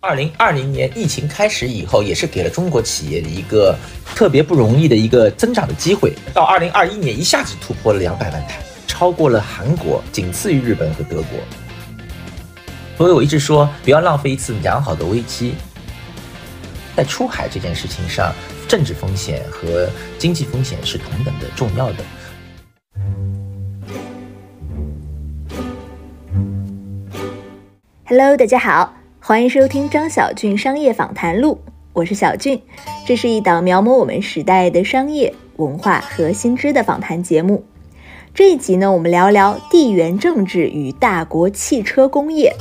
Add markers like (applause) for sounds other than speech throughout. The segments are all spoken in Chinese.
二零二零年疫情开始以后，也是给了中国企业一个特别不容易的一个增长的机会。到二零二一年，一下子突破了两百万台，超过了韩国，仅次于日本和德国。所以我一直说，不要浪费一次良好的危机。在出海这件事情上，政治风险和经济风险是同等的重要的。Hello，大家好。欢迎收听张小俊商业访谈录，我是小俊，这是一档描摹我们时代的商业文化和新知的访谈节目。这一集呢，我们聊聊地缘政治与大国汽车工业。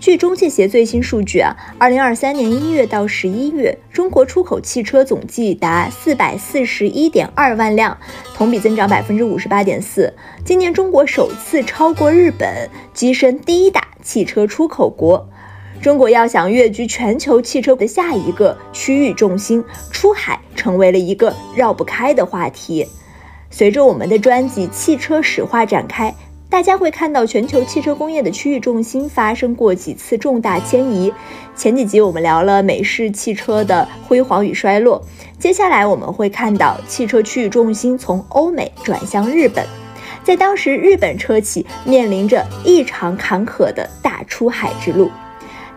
据中汽协最新数据啊，二零二三年一月到十一月，中国出口汽车总计达四百四十一点二万辆，同比增长百分之五十八点四。今年中国首次超过日本，跻身第一大汽车出口国。中国要想跃居全球汽车的下一个区域重心，出海成为了一个绕不开的话题。随着我们的专辑《汽车史话》展开，大家会看到全球汽车工业的区域重心发生过几次重大迁移。前几集我们聊了美式汽车的辉煌与衰落，接下来我们会看到汽车区域重心从欧美转向日本，在当时日本车企面临着异常坎坷的大出海之路。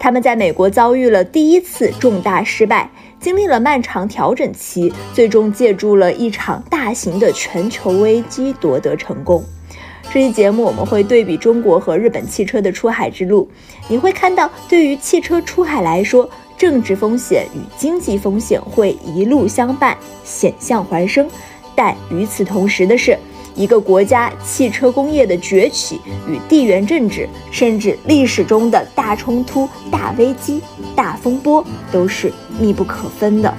他们在美国遭遇了第一次重大失败，经历了漫长调整期，最终借助了一场大型的全球危机夺得成功。这期节目我们会对比中国和日本汽车的出海之路，你会看到，对于汽车出海来说，政治风险与经济风险会一路相伴，险象环生。但与此同时的是。一个国家汽车工业的崛起与地缘政治，甚至历史中的大冲突、大危机、大风波，都是密不可分的。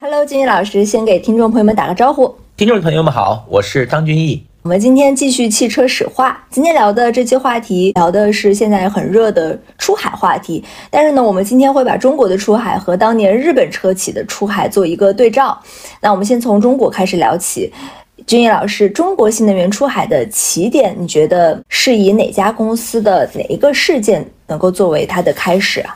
Hello，金毅老师，先给听众朋友们打个招呼。听众朋友们好，我是张君毅。我们今天继续汽车史话。今天聊的这期话题，聊的是现在很热的出海话题。但是呢，我们今天会把中国的出海和当年日本车企的出海做一个对照。那我们先从中国开始聊起。君毅老师，中国新能源出海的起点，你觉得是以哪家公司的哪一个事件能够作为它的开始啊？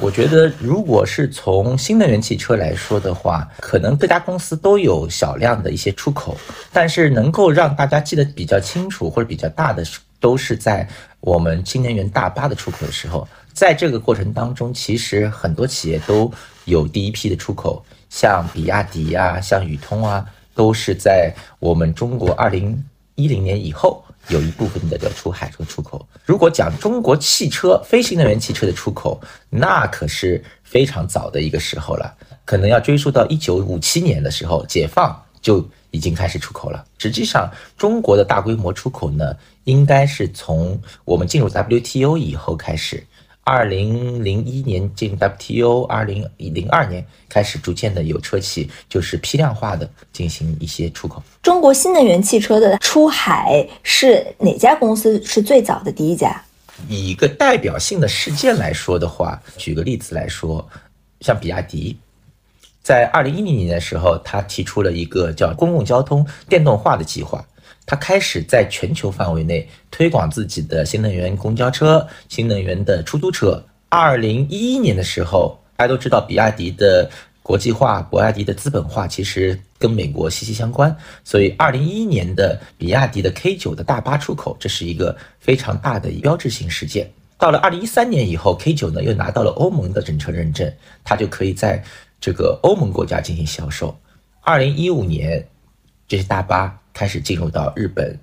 我觉得，如果是从新能源汽车来说的话，可能各家公司都有小量的一些出口，但是能够让大家记得比较清楚或者比较大的，都是在我们新能源大巴的出口的时候。在这个过程当中，其实很多企业都有第一批的出口，像比亚迪啊，像宇通啊，都是在我们中国二零一零年以后。有一部分的叫出海和出口。如果讲中国汽车非新能源汽车的出口，那可是非常早的一个时候了，可能要追溯到一九五七年的时候，解放就已经开始出口了。实际上，中国的大规模出口呢，应该是从我们进入 WTO 以后开始。二零零一年进 WTO，二零零二年开始逐渐的有车企就是批量化的进行一些出口。中国新能源汽车的出海是哪家公司是最早的第一家？以一个代表性的事件来说的话，举个例子来说，像比亚迪，在二零一零年的时候，他提出了一个叫公共交通电动化的计划。它开始在全球范围内推广自己的新能源公交车、新能源的出租车。二零一一年的时候，大家都知道，比亚迪的国际化、比亚迪的资本化其实跟美国息息相关。所以，二零一一年的比亚迪的 K 九的大巴出口，这是一个非常大的标志性事件。到了二零一三年以后，K 九呢又拿到了欧盟的整车认证，它就可以在这个欧盟国家进行销售。二零一五年，这些大巴。开始进入到日本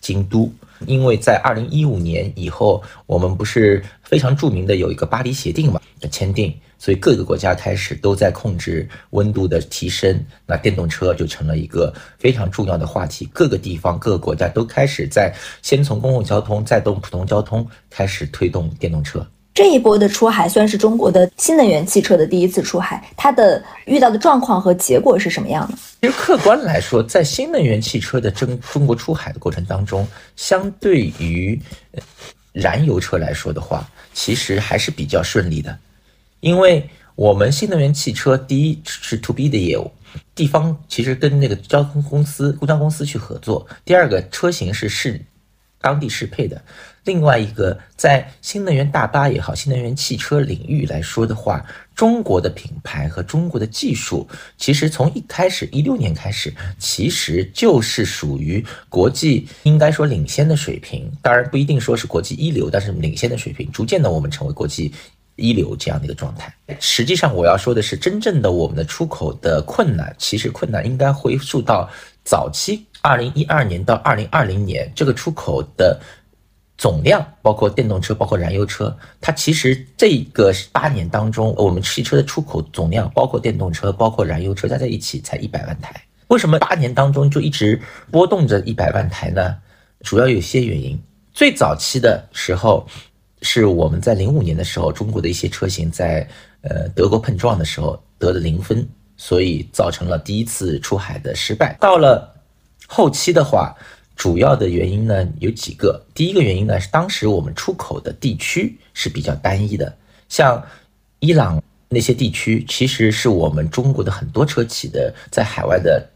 京都，因为在二零一五年以后，我们不是非常著名的有一个巴黎协定嘛的签订，所以各个国家开始都在控制温度的提升，那电动车就成了一个非常重要的话题。各个地方、各个国家都开始在先从公共交通，再动普通交通开始推动电动车。这一波的出海算是中国的新能源汽车的第一次出海，它的遇到的状况和结果是什么样的？其实客观来说，在新能源汽车的中中国出海的过程当中，相对于燃油车来说的话，其实还是比较顺利的，因为我们新能源汽车第一是 to B 的业务，地方其实跟那个交通公司、公交公司去合作；第二个车型是市当地适配的。另外一个，在新能源大巴也好，新能源汽车领域来说的话，中国的品牌和中国的技术，其实从一开始一六年开始，其实就是属于国际应该说领先的水平。当然不一定说是国际一流，但是领先的水平，逐渐的我们成为国际一流这样的一个状态。实际上，我要说的是，真正的我们的出口的困难，其实困难应该回溯到早期二零一二年到二零二零年这个出口的。总量包括电动车，包括燃油车，它其实这个八年当中，我们汽车的出口总量，包括电动车，包括燃油车加在一起才一百万台。为什么八年当中就一直波动着一百万台呢？主要有些原因。最早期的时候，是我们在零五年的时候，中国的一些车型在呃德国碰撞的时候得了零分，所以造成了第一次出海的失败。到了后期的话。主要的原因呢有几个，第一个原因呢是当时我们出口的地区是比较单一的，像伊朗那些地区，其实是我们中国的很多车企的在海外的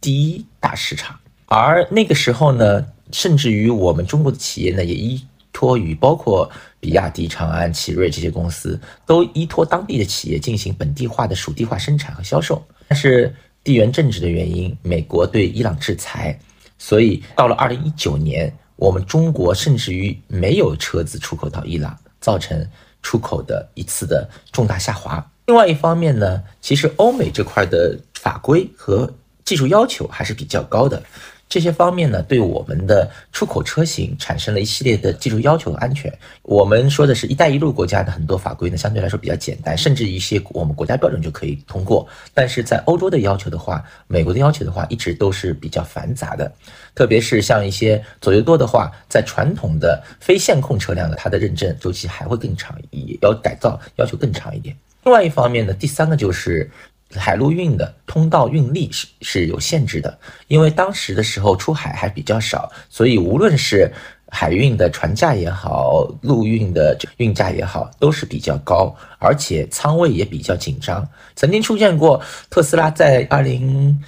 第一大市场，而那个时候呢，甚至于我们中国的企业呢也依托于包括比亚迪、长安、奇瑞这些公司，都依托当地的企业进行本地化的属地化生产和销售，但是地缘政治的原因，美国对伊朗制裁。所以到了二零一九年，我们中国甚至于没有车子出口到伊朗，造成出口的一次的重大下滑。另外一方面呢，其实欧美这块的法规和技术要求还是比较高的。这些方面呢，对我们的出口车型产生了一系列的技术要求和安全。我们说的是一带一路国家的很多法规呢，相对来说比较简单，甚至一些我们国家标准就可以通过。但是在欧洲的要求的话，美国的要求的话，一直都是比较繁杂的。特别是像一些左右舵的话，在传统的非线控车辆的，它的认证周期还会更长，也要改造要求更长一点。另外一方面呢，第三个就是。海陆运的通道运力是是有限制的，因为当时的时候出海还比较少，所以无论是海运的船价也好，陆运的运价也好，都是比较高，而且仓位也比较紧张。曾经出现过特斯拉在二零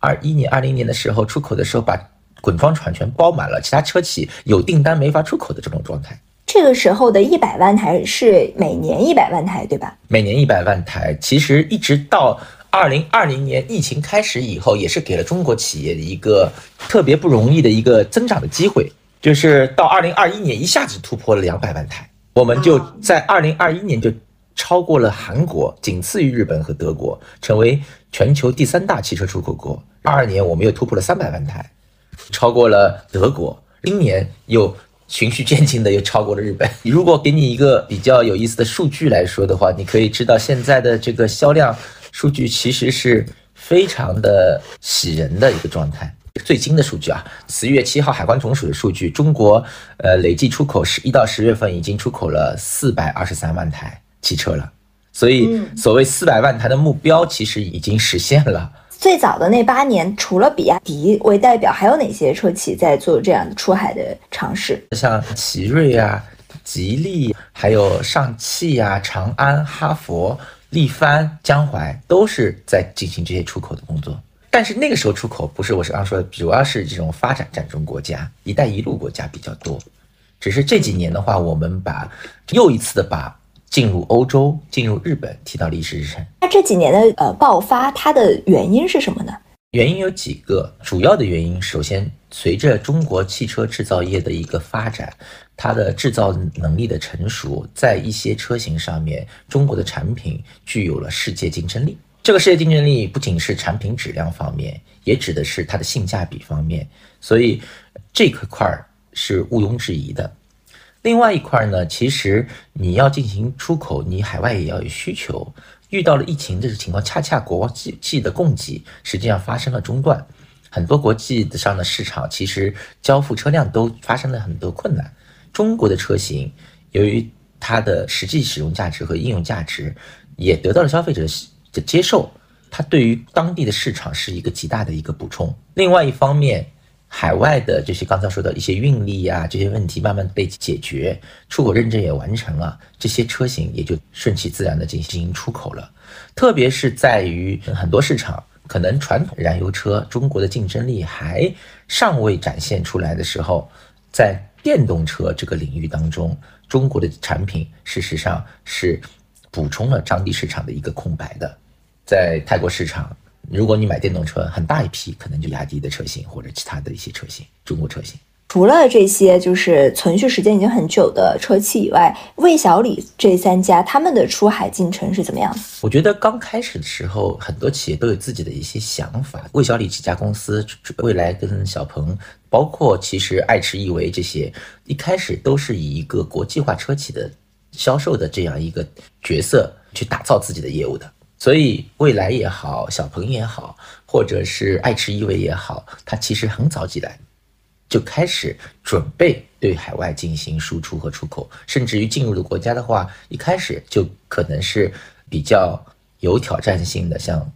二一年、二零年的时候出口的时候，把滚装船全包满了，其他车企有订单没法出口的这种状态。这个时候的一百万台是每年一百万台，对吧？每年一百万台，其实一直到二零二零年疫情开始以后，也是给了中国企业一个特别不容易的一个增长的机会。就是到二零二一年一下子突破了两百万台，我们就在二零二一年就超过了韩国，仅次于日本和德国，成为全球第三大汽车出口国。二二年我们又突破了三百万台，超过了德国。今年又。循序渐进的又超过了日本。(laughs) 如果给你一个比较有意思的数据来说的话，你可以知道现在的这个销量数据其实是非常的喜人的一个状态。最新的数据啊，十一月七号海关总署的数据，中国呃累计出口十一到十月份已经出口了四百二十三万台汽车了。所以所谓四百万台的目标其实已经实现了。最早的那八年，除了比亚迪为代表，还有哪些车企在做这样的出海的尝试？像奇瑞啊、吉利，还有上汽啊、长安、哈佛、力帆、江淮，都是在进行这些出口的工作。但是那个时候出口不是我刚刚说的，主要是这种发展战中国家、一带一路国家比较多。只是这几年的话，我们把又一次的把。进入欧洲，进入日本，提到历史日程。那这几年的呃爆发，它的原因是什么呢？原因有几个，主要的原因，首先随着中国汽车制造业的一个发展，它的制造能力的成熟，在一些车型上面，中国的产品具有了世界竞争力。这个世界竞争力不仅是产品质量方面，也指的是它的性价比方面，所以这块块儿是毋庸置疑的。另外一块呢，其实你要进行出口，你海外也要有需求。遇到了疫情这种情况，恰恰国际际的供给实际上发生了中断，很多国际上的市场其实交付车辆都发生了很多困难。中国的车型由于它的实际使用价值和应用价值也得到了消费者的接受，它对于当地的市场是一个极大的一个补充。另外一方面，海外的这些刚才说的一些运力呀，这些问题慢慢被解决，出口认证也完成了，这些车型也就顺其自然的进行出口了。特别是在于很多市场，可能传统燃油车中国的竞争力还尚未展现出来的时候，在电动车这个领域当中，中国的产品事实上是补充了当地市场的一个空白的。在泰国市场，如果你买电动车，很大一批可能就雅迪的车型或者其他的一些车型，中国车型。除了这些就是存续时间已经很久的车企以外，魏小李这三家他们的出海进程是怎么样的？我觉得刚开始的时候，很多企业都有自己的一些想法。魏小李这家公司，未来跟小鹏，包括其实爱驰、亿维这些，一开始都是以一个国际化车企的销售的这样一个角色去打造自己的业务的。所以，蔚来也好，小鹏也好，或者是爱驰、亿维也好，它其实很早起来。就开始准备对海外进行输出和出口，甚至于进入的国家的话，一开始就可能是比较有挑战性的，像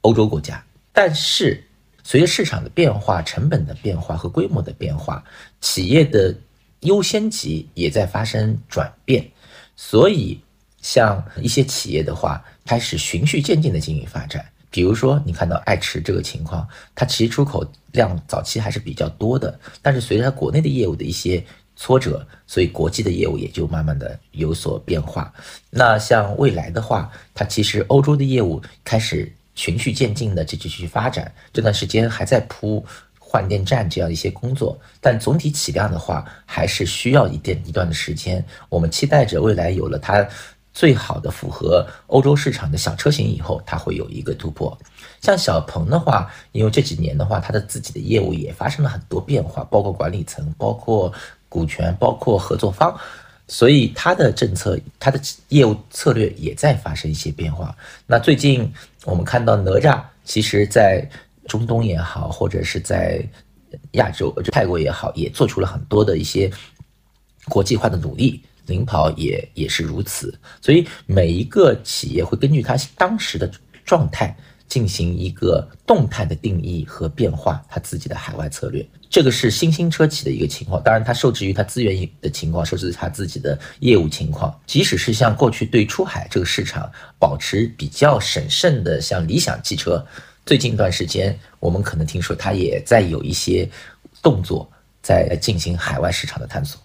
欧洲国家。但是随着市场的变化、成本的变化和规模的变化，企业的优先级也在发生转变，所以像一些企业的话，开始循序渐进的进行发展。比如说，你看到爱驰这个情况，它其实出口量早期还是比较多的，但是随着它国内的业务的一些挫折，所以国际的业务也就慢慢的有所变化。那像未来的话，它其实欧洲的业务开始循序渐进的继续去发展，这段时间还在铺换电站这样一些工作，但总体起量的话，还是需要一点一段的时间。我们期待着未来有了它。最好的符合欧洲市场的小车型以后，它会有一个突破。像小鹏的话，因为这几年的话，它的自己的业务也发生了很多变化，包括管理层、包括股权、包括合作方，所以它的政策、它的业务策略也在发生一些变化。那最近我们看到哪吒，其实在中东也好，或者是在亚洲，就泰国也好，也做出了很多的一些国际化的努力。领跑也也是如此，所以每一个企业会根据它当时的状态进行一个动态的定义和变化，它自己的海外策略。这个是新兴车企的一个情况，当然它受制于它资源的情况，受制于它自己的业务情况。即使是像过去对出海这个市场保持比较审慎的，像理想汽车，最近一段时间我们可能听说它也在有一些动作，在进行海外市场的探索。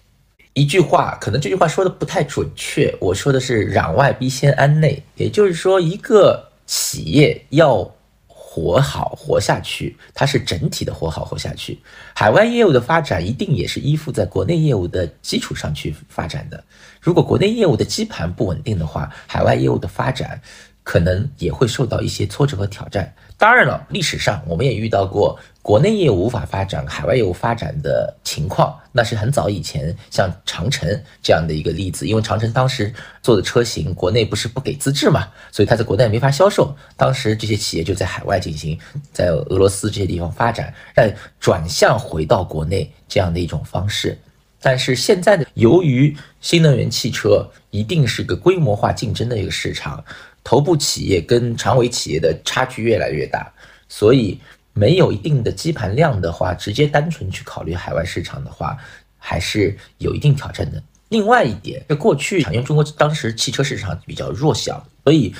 一句话，可能这句话说的不太准确。我说的是“攘外必先安内”，也就是说，一个企业要活好、活下去，它是整体的活好、活下去。海外业务的发展一定也是依附在国内业务的基础上去发展的。如果国内业务的基盘不稳定的话，海外业务的发展可能也会受到一些挫折和挑战。当然了，历史上我们也遇到过国内业务无法发展、海外业务发展的情况，那是很早以前，像长城这样的一个例子。因为长城当时做的车型，国内不是不给资质嘛，所以它在国内没法销售。当时这些企业就在海外进行，在俄罗斯这些地方发展，再转向回到国内这样的一种方式。但是现在的，由于新能源汽车一定是个规模化竞争的一个市场。头部企业跟长尾企业的差距越来越大，所以没有一定的基盘量的话，直接单纯去考虑海外市场的话，还是有一定挑战的。另外一点，在过去，因为中国当时汽车市场比较弱小，所以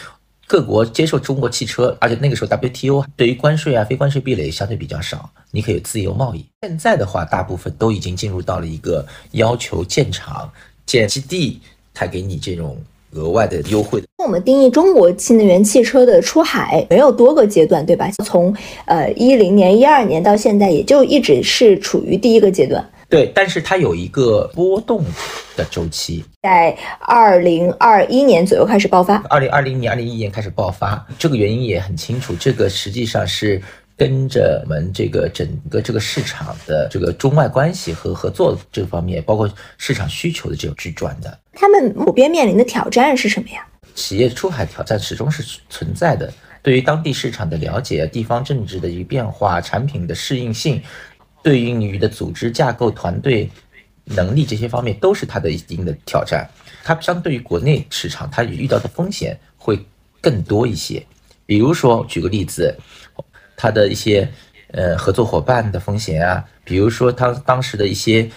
各国接受中国汽车，而且那个时候 WTO 对于关税啊、非关税壁垒相对比较少，你可以自由贸易。现在的话，大部分都已经进入到了一个要求建厂、建基地，才给你这种。额外的优惠的。我们定义中国新能源汽车的出海没有多个阶段，对吧？从呃一零年、一二年到现在，也就一直是处于第一个阶段。对，但是它有一个波动的周期，在二零二一年左右开始爆发。二零二零年、二零一一年开始爆发，这个原因也很清楚。这个实际上是。跟着我们这个整个这个市场的这个中外关系和合作这方面，包括市场需求的这种去转的，他们普遍面临的挑战是什么呀？企业出海挑战始终是存在的，对于当地市场的了解、地方政治的一个变化、产品的适应性、对应于的组织架构、团队能力这些方面，都是它的一定的挑战。它相对于国内市场，它遇到的风险会更多一些。比如说，举个例子。它的一些呃合作伙伴的风险啊，比如说它当时的一些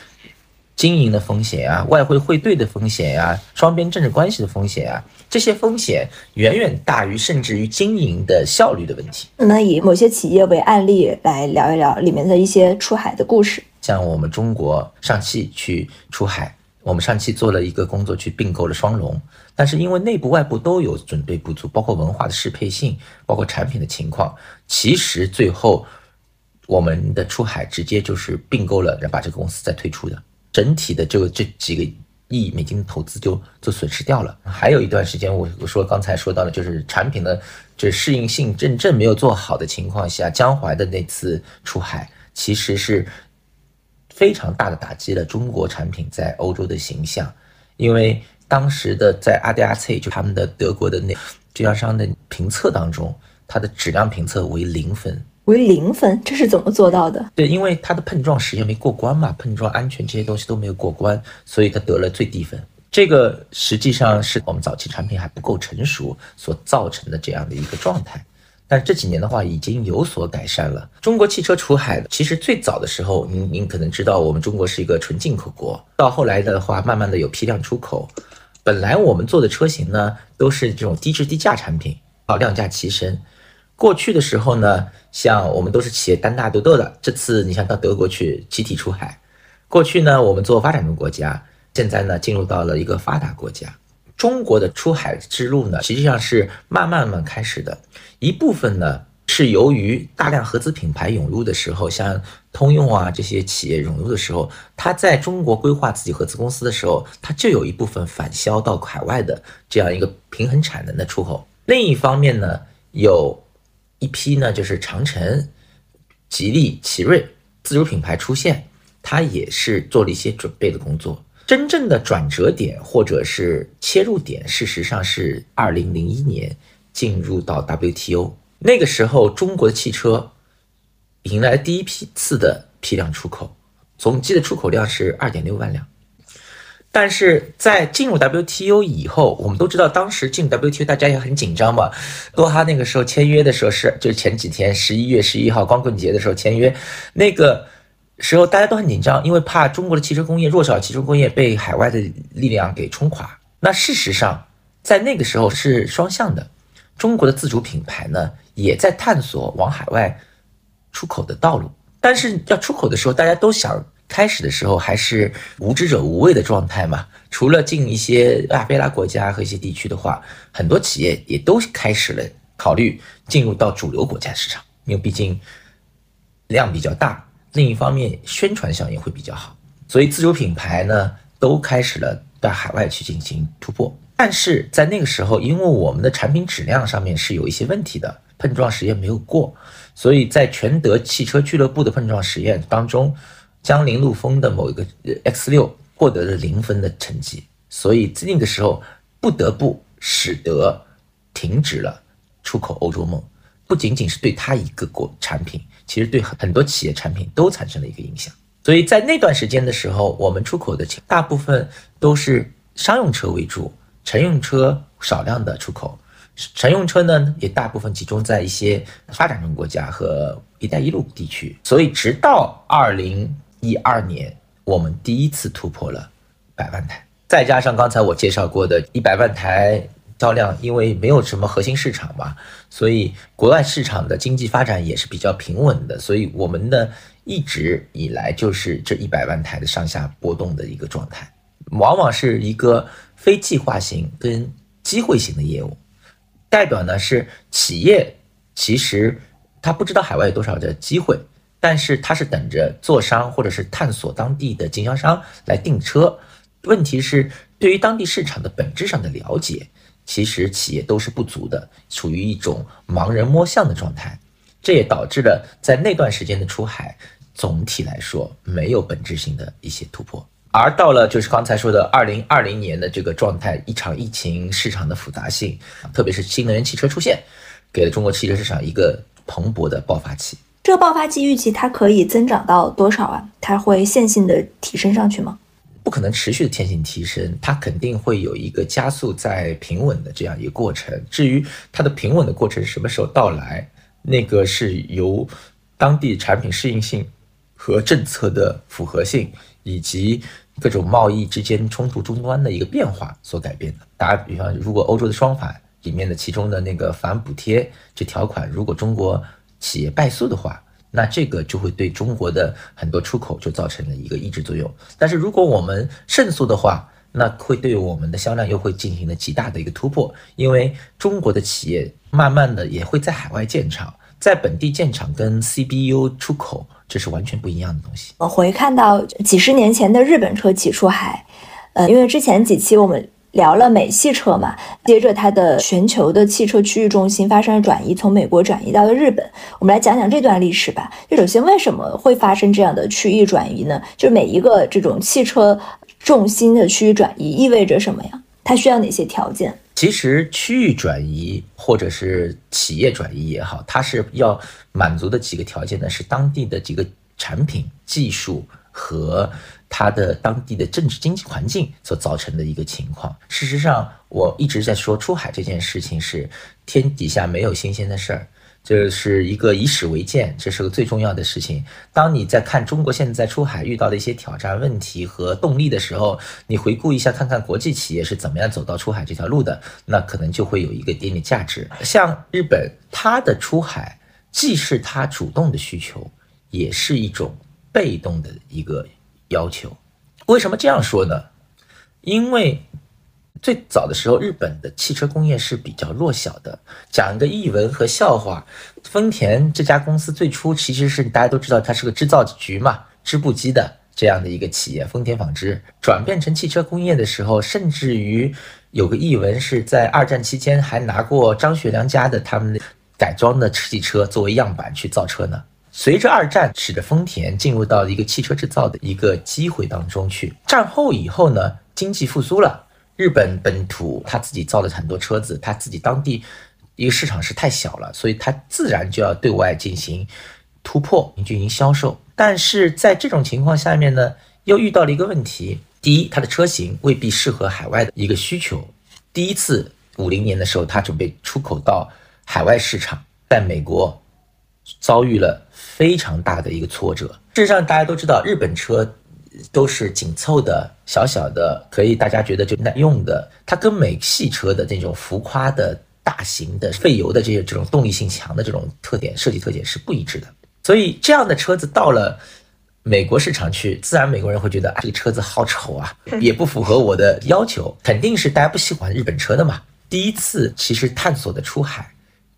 经营的风险啊，外汇汇兑的风险啊，双边政治关系的风险啊，这些风险远远大于甚至于经营的效率的问题。那么以某些企业为案例来聊一聊里面的一些出海的故事。像我们中国上汽去出海，我们上汽做了一个工作去并购了双龙，但是因为内部外部都有准备不足，包括文化的适配性，包括产品的情况，其实最后我们的出海直接就是并购了，然后把这个公司再退出的，整体的这个这几个亿美金的投资就就损失掉了。还有一段时间，我我说刚才说到的，就是产品的这适应性真正没有做好的情况下，江淮的那次出海其实是非常大的打击了中国产品在欧洲的形象，因为当时的在 ADAC 就他们的德国的那经销商的评测当中，它的质量评测为零分。为零分，这是怎么做到的？对，因为它的碰撞实验没过关嘛，碰撞安全这些东西都没有过关，所以它得了最低分。这个实际上是我们早期产品还不够成熟所造成的这样的一个状态。但这几年的话，已经有所改善了。中国汽车出海，其实最早的时候，您您可能知道，我们中国是一个纯进口国，到后来的话，慢慢的有批量出口。本来我们做的车型呢，都是这种低质低价产品，啊，量价齐升。过去的时候呢，像我们都是企业单打独斗的。这次你像到德国去集体出海，过去呢我们做发展中国家，现在呢进入到了一个发达国家。中国的出海之路呢，实际上是慢慢慢开始的。一部分呢是由于大量合资品牌涌入的时候，像通用啊这些企业涌入的时候，它在中国规划自己合资公司的时候，它就有一部分返销到海外的这样一个平衡产能的出口。另一方面呢，有。一批呢，就是长城、吉利、奇瑞自主品牌出现，它也是做了一些准备的工作。真正的转折点或者是切入点，事实上是二零零一年进入到 WTO 那个时候，中国的汽车迎来第一批次的批量出口，总计的出口量是二点六万辆。但是在进入 WTO 以后，我们都知道当时进 WTO 大家也很紧张嘛。多哈那个时候签约的时候是，就是前几天十一月十一号光棍节的时候签约，那个时候大家都很紧张，因为怕中国的汽车工业弱小，汽车工业被海外的力量给冲垮。那事实上在那个时候是双向的，中国的自主品牌呢也在探索往海外出口的道路，但是要出口的时候，大家都想。开始的时候还是无知者无畏的状态嘛，除了进一些亚非拉国家和一些地区的话，很多企业也都开始了考虑进入到主流国家市场，因为毕竟量比较大，另一方面宣传效应会比较好，所以自主品牌呢都开始了到海外去进行突破。但是在那个时候，因为我们的产品质量上面是有一些问题的，碰撞实验没有过，所以在全德汽车俱乐部的碰撞实验当中。江铃陆风的某一个 X 六获得了零分的成绩，所以那个时候不得不使得停止了出口欧洲梦。不仅仅是对他一个国产品，其实对很多企业产品都产生了一个影响。所以在那段时间的时候，我们出口的大部分都是商用车为主，乘用车少量的出口。乘用车呢，也大部分集中在一些发展中国家和“一带一路”地区。所以直到二零。一二年，我们第一次突破了百万台，再加上刚才我介绍过的一百万台销量，因为没有什么核心市场嘛，所以国外市场的经济发展也是比较平稳的，所以我们呢一直以来就是这一百万台的上下波动的一个状态，往往是一个非计划型跟机会型的业务，代表呢是企业其实他不知道海外有多少的机会。但是他是等着做商或者是探索当地的经销商来订车，问题是对于当地市场的本质上的了解，其实企业都是不足的，处于一种盲人摸象的状态，这也导致了在那段时间的出海总体来说没有本质性的一些突破，而到了就是刚才说的二零二零年的这个状态，一场疫情市场的复杂性，特别是新能源汽车出现，给了中国汽车市场一个蓬勃的爆发期。这个爆发期预期它可以增长到多少啊？它会线性的提升上去吗？不可能持续的线性提升，它肯定会有一个加速在平稳的这样一个过程。至于它的平稳的过程什么时候到来，那个是由当地产品适应性和政策的符合性，以及各种贸易之间冲突终端的一个变化所改变的。打比方，如果欧洲的双反里面的其中的那个反补贴这条款，如果中国企业败诉的话，那这个就会对中国的很多出口就造成了一个抑制作用。但是如果我们胜诉的话，那会对我们的销量又会进行了极大的一个突破，因为中国的企业慢慢的也会在海外建厂，在本地建厂跟 CBU 出口这是完全不一样的东西。我回看到几十年前的日本车企出海，呃，因为之前几期我们。聊了美系车嘛，接着它的全球的汽车区域中心发生了转移，从美国转移到了日本。我们来讲讲这段历史吧。就首先，为什么会发生这样的区域转移呢？就每一个这种汽车重心的区域转移意味着什么呀？它需要哪些条件？其实区域转移或者是企业转移也好，它是要满足的几个条件呢？是当地的几个产品技术和。它的当地的政治经济环境所造成的一个情况。事实上，我一直在说出海这件事情是天底下没有新鲜的事儿，这是一个以史为鉴，这是个最重要的事情。当你在看中国现在出海遇到的一些挑战、问题和动力的时候，你回顾一下，看看国际企业是怎么样走到出海这条路的，那可能就会有一个点点价值。像日本，它的出海既是它主动的需求，也是一种被动的一个。要求，为什么这样说呢？因为最早的时候，日本的汽车工业是比较弱小的。讲一个译文和笑话，丰田这家公司最初其实是大家都知道，它是个制造局嘛，织布机的这样的一个企业。丰田纺织转变成汽车工业的时候，甚至于有个译文是在二战期间还拿过张学良家的他们改装的汽车作为样板去造车呢。随着二战，使得丰田进入到了一个汽车制造的一个机会当中去。战后以后呢，经济复苏了，日本本土他自己造了很多车子，他自己当地一个市场是太小了，所以他自然就要对外进行突破，进行销售。但是在这种情况下面呢，又遇到了一个问题：第一，它的车型未必适合海外的一个需求。第一次五零年的时候，他准备出口到海外市场，在美国遭遇了。非常大的一个挫折。事实上，大家都知道，日本车都是紧凑的、小小的，可以大家觉得就耐用的。它跟美系车的那种浮夸的、大型的、费油的这些这种动力性强的这种特点、设计特点是不一致的。所以，这样的车子到了美国市场去，自然美国人会觉得啊，这个车子好丑啊，(laughs) 也不符合我的要求，肯定是大家不喜欢日本车的嘛。第一次其实探索的出海，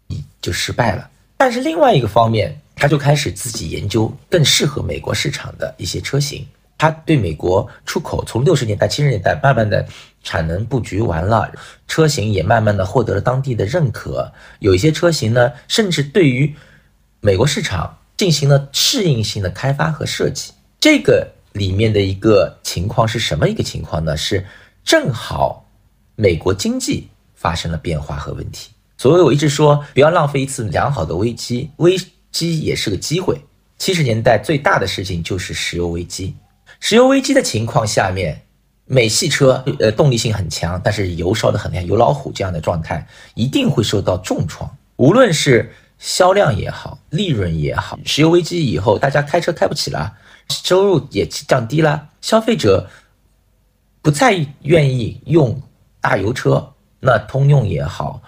你就失败了。但是另外一个方面，他就开始自己研究更适合美国市场的一些车型。他对美国出口从六十年代、七十年代慢慢的产能布局完了，车型也慢慢的获得了当地的认可。有一些车型呢，甚至对于美国市场进行了适应性的开发和设计。这个里面的一个情况是什么一个情况呢？是正好美国经济发生了变化和问题。所以我一直说，不要浪费一次良好的危机。危机也是个机会。七十年代最大的事情就是石油危机。石油危机的情况下面，美系车呃动力性很强，但是油烧得很厉害，油老虎这样的状态一定会受到重创。无论是销量也好，利润也好，石油危机以后大家开车开不起了，收入也降低了，消费者不再愿意用大油车，那通用也好，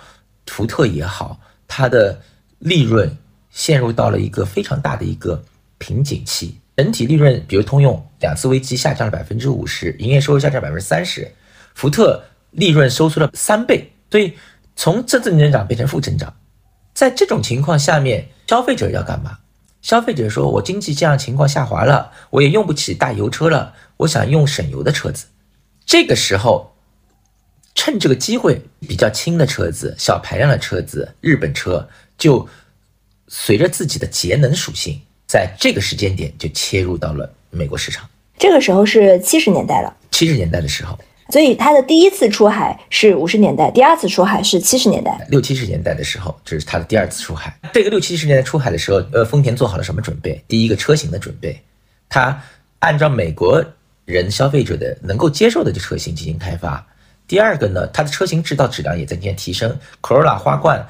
福特也好，它的利润。陷入到了一个非常大的一个瓶颈期，整体利润，比如通用两次危机下降了百分之五十，营业收入下降百分之三十，福特利润收缩了三倍，所以从正增长变成负增长。在这种情况下面，消费者要干嘛？消费者说：“我经济这样情况下滑了，我也用不起大油车了，我想用省油的车子。”这个时候，趁这个机会，比较轻的车子、小排量的车子、日本车就。随着自己的节能属性，在这个时间点就切入到了美国市场。这个时候是七十年代了。七十年代的时候，所以它的第一次出海是五十年代，第二次出海是七十年代。六七十年代的时候，这是它的第二次出海。这个六七十年代出海的时候，呃，丰田做好了什么准备？第一个车型的准备，它按照美国人消费者的能够接受的这车型进行开发。第二个呢，它的车型制造质量也在逐渐提升。Corolla 花冠。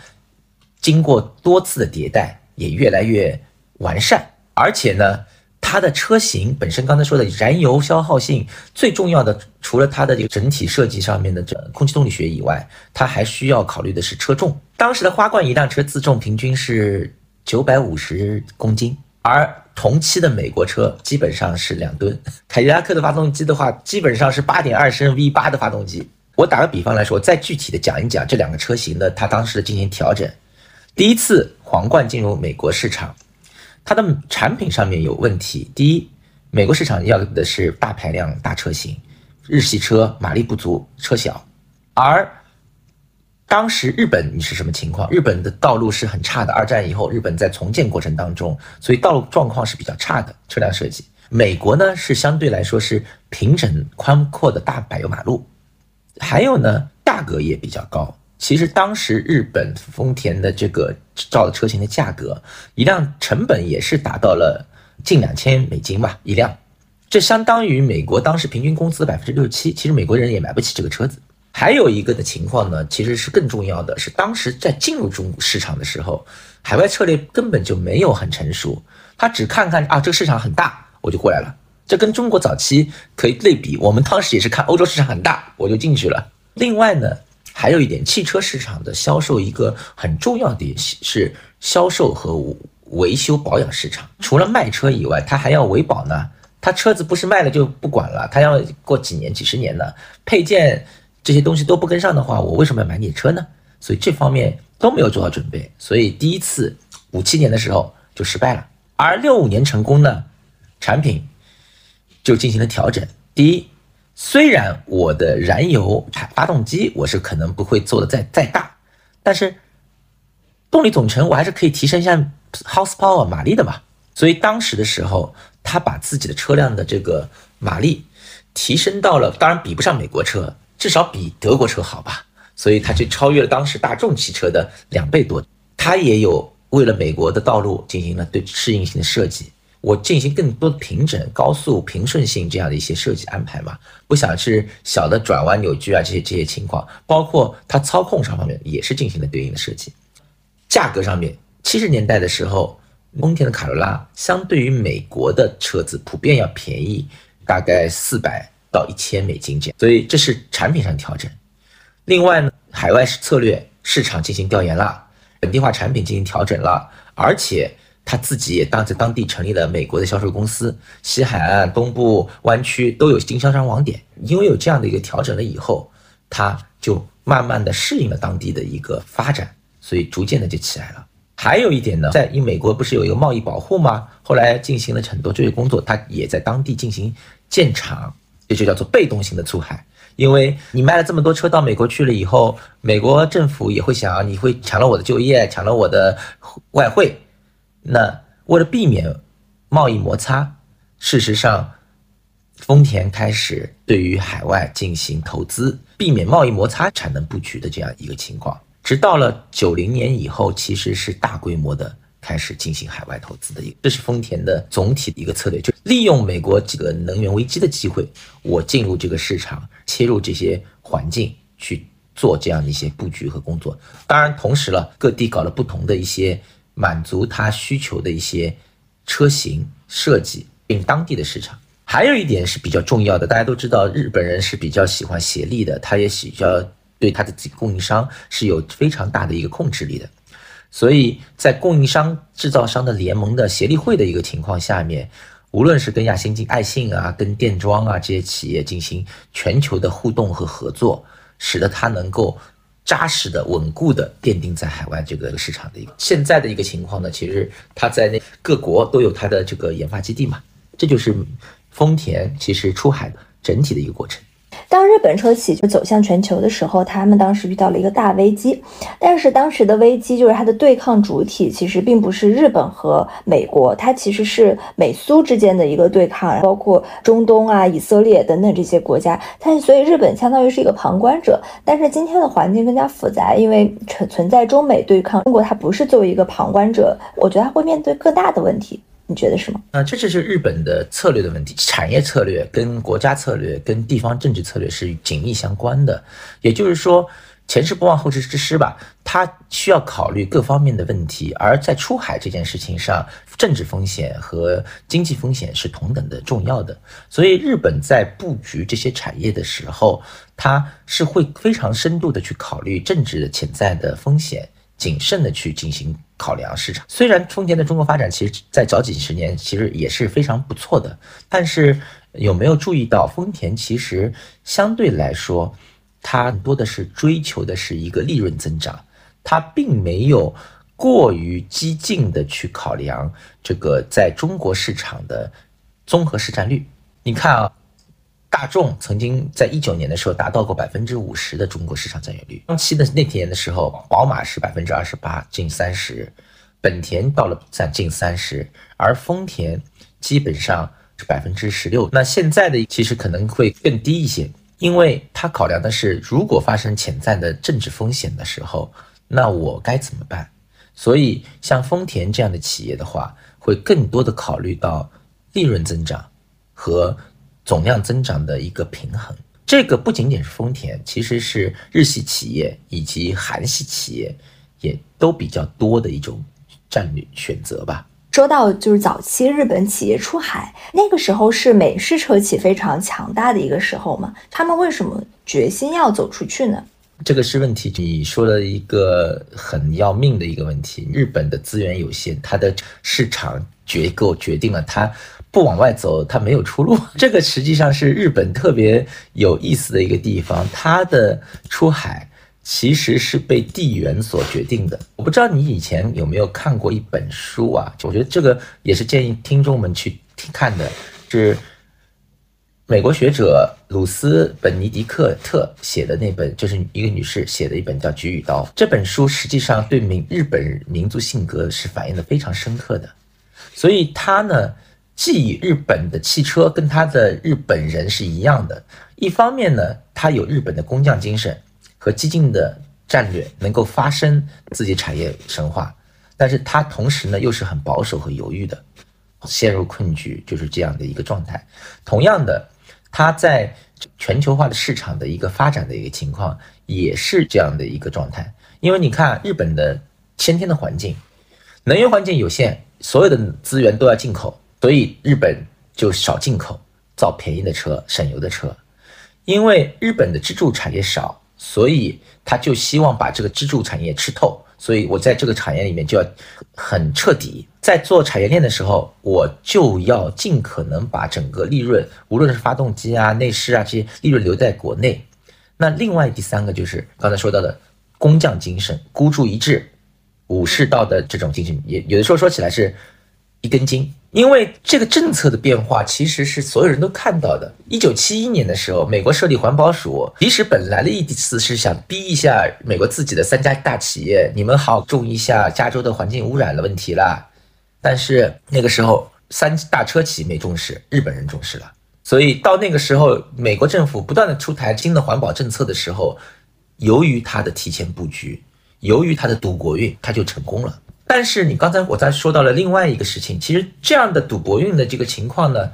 经过多次的迭代，也越来越完善。而且呢，它的车型本身，刚才说的燃油消耗性最重要的，除了它的这个整体设计上面的这空气动力学以外，它还需要考虑的是车重。当时的花冠一辆车自重平均是九百五十公斤，而同期的美国车基本上是两吨，凯迪拉克的发动机的话，基本上是八点二升 V 八的发动机。我打个比方来说，再具体的讲一讲这两个车型的它当时的进行调整。第一次皇冠进入美国市场，它的产品上面有问题。第一，美国市场要的是大排量大车型，日系车马力不足，车小，而当时日本你是什么情况？日本的道路是很差的。二战以后，日本在重建过程当中，所以道路状况是比较差的。车辆设计，美国呢是相对来说是平整宽阔的大柏油马路，还有呢价格也比较高。其实当时日本丰田的这个造的车型的价格，一辆成本也是达到了近两千美金吧一辆，这相当于美国当时平均工资百分之六十七。其实美国人也买不起这个车子。还有一个的情况呢，其实是更重要的，是当时在进入中国市场的时候，海外策略根本就没有很成熟，他只看看啊这个市场很大，我就过来了。这跟中国早期可以类比，我们当时也是看欧洲市场很大，我就进去了。另外呢，还有一点，汽车市场的销售一个很重要的是销售和维修保养市场，除了卖车以外，它还要维保呢。它车子不是卖了就不管了，它要过几年、几十年呢配件。这些东西都不跟上的话，我为什么要买你车呢？所以这方面都没有做好准备，所以第一次五七年的时候就失败了。而六五年成功呢，产品就进行了调整。第一，虽然我的燃油发动机我是可能不会做的再再大，但是动力总成我还是可以提升一下 horsepower 马力的嘛。所以当时的时候，他把自己的车辆的这个马力提升到了，当然比不上美国车。至少比德国车好吧，所以它就超越了当时大众汽车的两倍多。他也有为了美国的道路进行了对适应性的设计，我进行更多的平整、高速、平顺性这样的一些设计安排嘛，不想是小的转弯、扭矩啊这些这些情况，包括它操控上方面也是进行了对应的设计。价格上面，七十年代的时候，丰田的卡罗拉相对于美国的车子普遍要便宜，大概四百。到一千美金这样，所以这是产品上调整。另外呢，海外策略市场进行调研了，本地化产品进行调整了，而且他自己也当在当地成立了美国的销售公司，西海岸、东部湾区都有经销商网点。因为有这样的一个调整了以后，他就慢慢的适应了当地的一个发展，所以逐渐的就起来了。还有一点呢，在因美国不是有一个贸易保护吗？后来进行了很多这些工作，他也在当地进行建厂。这就叫做被动性的出海，因为你卖了这么多车到美国去了以后，美国政府也会想你会抢了我的就业，抢了我的外汇。那为了避免贸易摩擦，事实上，丰田开始对于海外进行投资，避免贸易摩擦产能布局的这样一个情况。直到了九零年以后，其实是大规模的。开始进行海外投资的一个，这是丰田的总体的一个策略，就利用美国这个能源危机的机会，我进入这个市场，切入这些环境去做这样的一些布局和工作。当然，同时了，各地搞了不同的一些满足他需求的一些车型设计，并当地的市场。还有一点是比较重要的，大家都知道，日本人是比较喜欢协力的，他也比较对他的这个供应商是有非常大的一个控制力的。所以在供应商、制造商的联盟的协力会的一个情况下面，无论是跟亚新、爱信啊、跟电装啊这些企业进行全球的互动和合作，使得它能够扎实的、稳固的奠定在海外这个市场的一个现在的一个情况呢。其实它在那各国都有它的这个研发基地嘛，这就是丰田其实出海整体的一个过程。当日本车企就走向全球的时候，他们当时遇到了一个大危机。但是当时的危机就是它的对抗主体其实并不是日本和美国，它其实是美苏之间的一个对抗，包括中东啊、以色列等等这些国家。它所以日本相当于是一个旁观者。但是今天的环境更加复杂，因为存存在中美对抗，中国它不是作为一个旁观者，我觉得它会面对更大的问题。你觉得是吗？啊，这就是日本的策略的问题，产业策略跟国家策略跟地方政治策略是紧密相关的。也就是说，前事不忘后事之师吧，它需要考虑各方面的问题。而在出海这件事情上，政治风险和经济风险是同等的重要的。所以，日本在布局这些产业的时候，它是会非常深度的去考虑政治的潜在的风险，谨慎的去进行。考量市场。虽然丰田的中国发展，其实在早几十年其实也是非常不错的，但是有没有注意到，丰田其实相对来说，它更多的是追求的是一个利润增长，它并没有过于激进的去考量这个在中国市场的综合市占率。你看啊。大众曾经在一九年的时候达到过百分之五十的中国市场占有率。当期的那天的时候，宝马是百分之二十八，近三十；本田到了占近三十，而丰田基本上是百分之十六。那现在的其实可能会更低一些，因为它考量的是如果发生潜在的政治风险的时候，那我该怎么办？所以像丰田这样的企业的话，会更多的考虑到利润增长和。总量增长的一个平衡，这个不仅仅是丰田，其实是日系企业以及韩系企业也都比较多的一种战略选择吧。说到就是早期日本企业出海，那个时候是美式车企非常强大的一个时候嘛？他们为什么决心要走出去呢？这个是问题，你说了一个很要命的一个问题。日本的资源有限，它的市场结构决定了它。不往外走，它没有出路。(laughs) 这个实际上是日本特别有意思的一个地方，它的出海其实是被地缘所决定的。我不知道你以前有没有看过一本书啊？我觉得这个也是建议听众们去看的，是美国学者鲁斯·本尼迪克特写的那本，就是一个女士写的一本叫《菊与刀》。这本书实际上对民日本民族性格是反映的非常深刻的，所以他呢。既以日本的汽车跟他的日本人是一样的，一方面呢，他有日本的工匠精神和激进的战略，能够发生自己产业神话，但是他同时呢又是很保守和犹豫的，陷入困局就是这样的一个状态。同样的，他在全球化的市场的一个发展的一个情况也是这样的一个状态，因为你看日本的先天的环境，能源环境有限，所有的资源都要进口。所以日本就少进口，造便宜的车、省油的车。因为日本的支柱产业少，所以他就希望把这个支柱产业吃透。所以我在这个产业里面就要很彻底，在做产业链的时候，我就要尽可能把整个利润，无论是发动机啊、内饰啊这些利润留在国内。那另外第三个就是刚才说到的工匠精神、孤注一掷、武士道的这种精神，也有的时候说起来是一根筋。因为这个政策的变化，其实是所有人都看到的。一九七一年的时候，美国设立环保署，其实本来的意思是想逼一下美国自己的三家大企业，你们好重一下加州的环境污染的问题啦。但是那个时候，三大车企没重视，日本人重视了。所以到那个时候，美国政府不断的出台新的环保政策的时候，由于他的提前布局，由于他的赌国运，他就成功了。但是你刚才我在说到了另外一个事情，其实这样的赌博运的这个情况呢，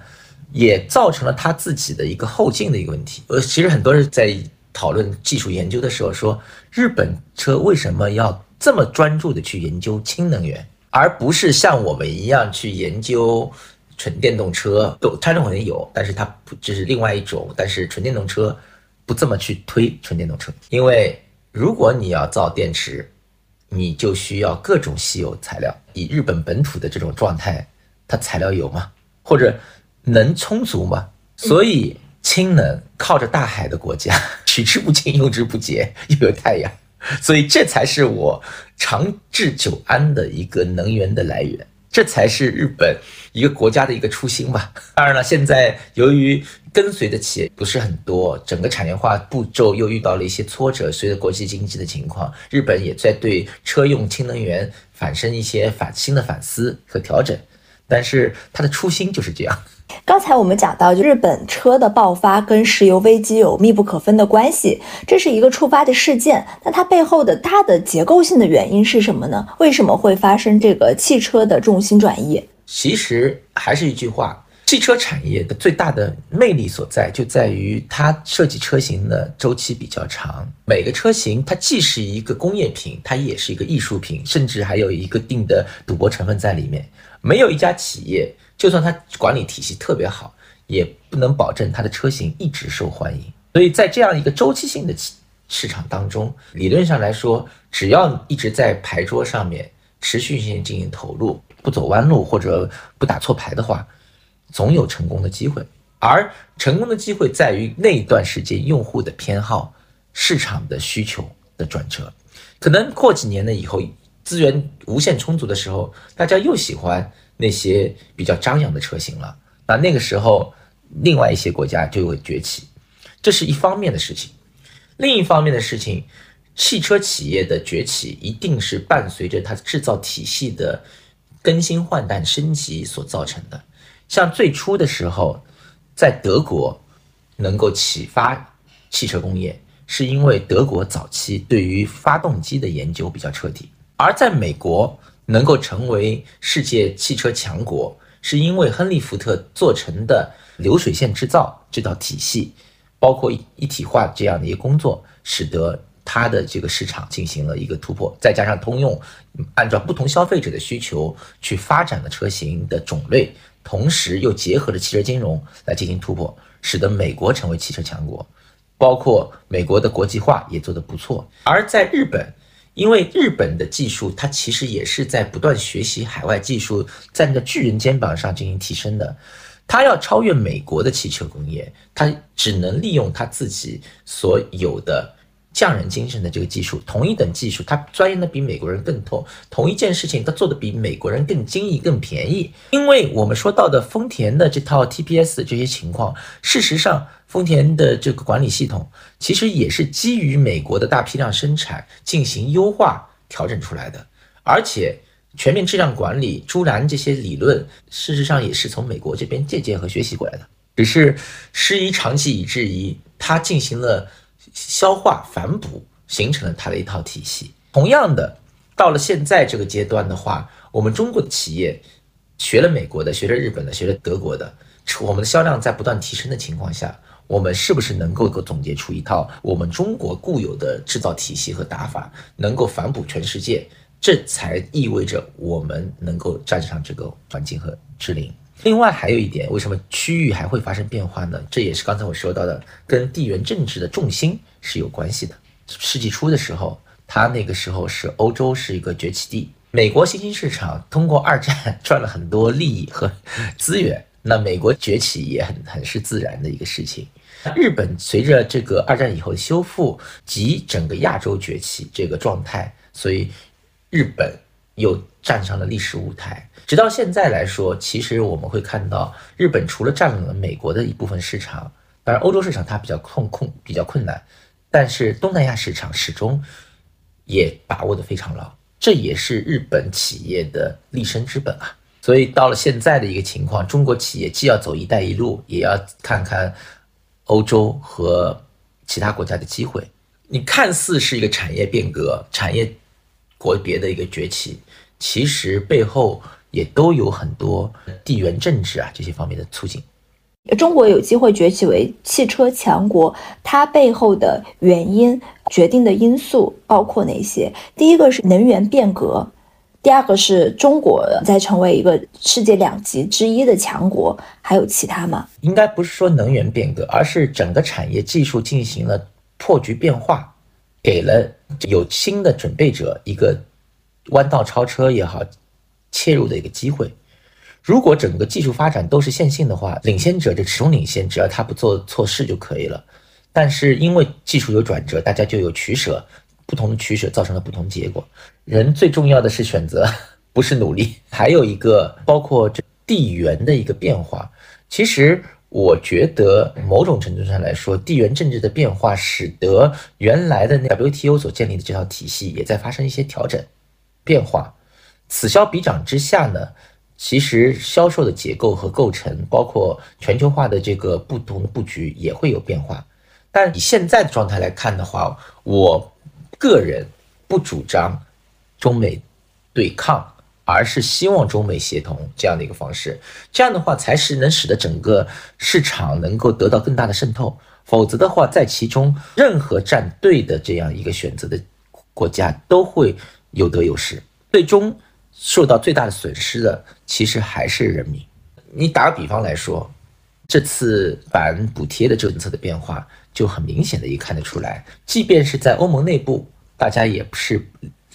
也造成了他自己的一个后劲的一个问题。呃，其实很多人在讨论技术研究的时候说，日本车为什么要这么专注的去研究氢能源，而不是像我们一样去研究纯电动车？都传统可能有，但是它不这是另外一种。但是纯电动车不这么去推纯电动车，因为如果你要造电池。你就需要各种稀有材料，以日本本土的这种状态，它材料有吗？或者能充足吗？所以氢能靠着大海的国家，(laughs) 取之不尽，用之不竭，(laughs) 又有太阳，所以这才是我长治久安的一个能源的来源。这才是日本一个国家的一个初心吧。当然了，现在由于跟随的企业不是很多，整个产业化步骤又遇到了一些挫折。随着国际经济的情况，日本也在对车用氢能源产生一些反新的反思和调整。但是它的初心就是这样。刚才我们讲到，就日本车的爆发跟石油危机有密不可分的关系，这是一个触发的事件。那它背后的大的结构性的原因是什么呢？为什么会发生这个汽车的重心转移？其实还是一句话，汽车产业的最大的魅力所在就在于它设计车型的周期比较长。每个车型它既是一个工业品，它也是一个艺术品，甚至还有一个定的赌博成分在里面。没有一家企业。就算它管理体系特别好，也不能保证它的车型一直受欢迎。所以在这样一个周期性的市场当中，理论上来说，只要一直在牌桌上面持续性进行投入，不走弯路或者不打错牌的话，总有成功的机会。而成功的机会在于那一段时间用户的偏好、市场的需求的转折。可能过几年了以后，资源无限充足的时候，大家又喜欢那些比较张扬的车型了。那那个时候，另外一些国家就会崛起，这是一方面的事情。另一方面的事情，汽车企业的崛起一定是伴随着它制造体系的更新换代升级所造成的。像最初的时候。在德国能够启发汽车工业，是因为德国早期对于发动机的研究比较彻底；而在美国能够成为世界汽车强国，是因为亨利·福特做成的流水线制造这套体系，包括一体化这样的一个工作，使得它的这个市场进行了一个突破。再加上通用按照不同消费者的需求去发展的车型的种类。同时又结合了汽车金融来进行突破，使得美国成为汽车强国，包括美国的国际化也做得不错。而在日本，因为日本的技术它其实也是在不断学习海外技术，站在巨人肩膀上进行提升的，它要超越美国的汽车工业，它只能利用它自己所有的。匠人精神的这个技术，同一等技术，他钻研的比美国人更透；同一件事情，他做的比美国人更精益、更便宜。因为我们说到的丰田的这套 TPS 这些情况，事实上，丰田的这个管理系统其实也是基于美国的大批量生产进行优化调整出来的，而且全面质量管理、朱兰这些理论，事实上也是从美国这边借鉴和学习过来的，只是师夷长技以制夷，他进行了。消化反哺，形成了它的一套体系。同样的，到了现在这个阶段的话，我们中国的企业学了美国的，学了日本的，学了德国的，我们的销量在不断提升的情况下，我们是不是能够够总结出一套我们中国固有的制造体系和打法，能够反哺全世界？这才意味着我们能够站上这个环境和之林。另外还有一点，为什么区域还会发生变化呢？这也是刚才我说到的，跟地缘政治的重心是有关系的。世纪初的时候，它那个时候是欧洲是一个崛起地，美国新兴市场通过二战赚了很多利益和资源，那美国崛起也很很是自然的一个事情。日本随着这个二战以后的修复及整个亚洲崛起这个状态，所以日本又站上了历史舞台。直到现在来说，其实我们会看到，日本除了占领了美国的一部分市场，当然欧洲市场它比较困困比较困难，但是东南亚市场始终也把握的非常牢，这也是日本企业的立身之本啊。所以到了现在的一个情况，中国企业既要走“一带一路”，也要看看欧洲和其他国家的机会。你看似是一个产业变革、产业国别的一个崛起，其实背后。也都有很多地缘政治啊这些方面的促进。中国有机会崛起为汽车强国，它背后的原因、决定的因素包括哪些？第一个是能源变革，第二个是中国在成为一个世界两极之一的强国，还有其他吗？应该不是说能源变革，而是整个产业技术进行了破局变化，给了有新的准备者一个弯道超车也好。切入的一个机会。如果整个技术发展都是线性的话，领先者就始终领先，只要他不做错事就可以了。但是因为技术有转折，大家就有取舍，不同的取舍造成了不同结果。人最重要的是选择，(laughs) 不是努力。还有一个包括这地缘的一个变化。其实我觉得某种程度上来说，地缘政治的变化使得原来的那 WTO 所建立的这套体系也在发生一些调整变化。此消彼长之下呢，其实销售的结构和构成，包括全球化的这个不同的布局也会有变化。但以现在的状态来看的话，我个人不主张中美对抗，而是希望中美协同这样的一个方式。这样的话，才是能使得整个市场能够得到更大的渗透。否则的话，在其中任何站队的这样一个选择的国家都会有得有失，最终。受到最大的损失的其实还是人民。你打个比方来说，这次反补贴的政策的变化就很明显的也看得出来，即便是在欧盟内部，大家也不是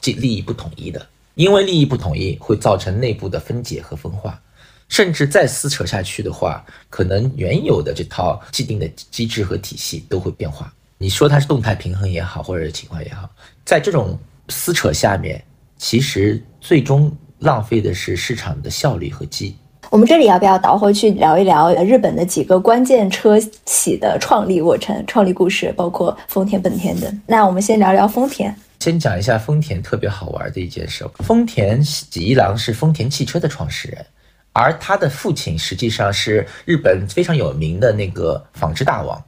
利益不统一的。因为利益不统一，会造成内部的分解和分化，甚至再撕扯下去的话，可能原有的这套既定的机制和体系都会变化。你说它是动态平衡也好，或者是情况也好，在这种撕扯下面，其实最终浪费的是市场的效率和机。我们这里要不要倒回去聊一聊日本的几个关键车企的创立过程、创立故事，包括丰田、本田等？那我们先聊聊丰田。先讲一下丰田特别好玩的一件事：丰田喜一郎是丰田汽车的创始人，而他的父亲实际上是日本非常有名的那个纺织大王，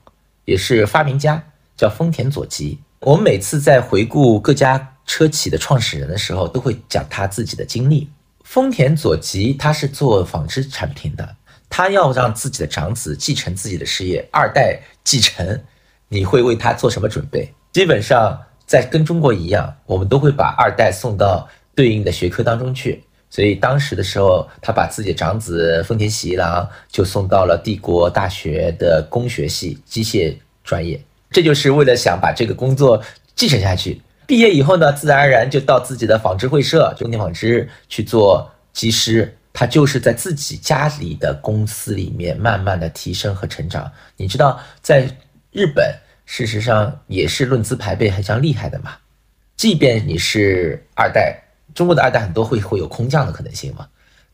也是发明家，叫丰田佐吉。我们每次在回顾各家车企的创始人的时候，都会讲他自己的经历。丰田佐吉他是做纺织产品的，他要让自己的长子继承自己的事业，二代继承，你会为他做什么准备？基本上在跟中国一样，我们都会把二代送到对应的学科当中去。所以当时的时候，他把自己的长子丰田喜一郎就送到了帝国大学的工学系机械专业，这就是为了想把这个工作继承下去。毕业以后呢，自然而然就到自己的纺织会社中田纺织去做技师。他就是在自己家里的公司里面慢慢的提升和成长。你知道，在日本，事实上也是论资排辈非常厉害的嘛。即便你是二代，中国的二代很多会会有空降的可能性嘛，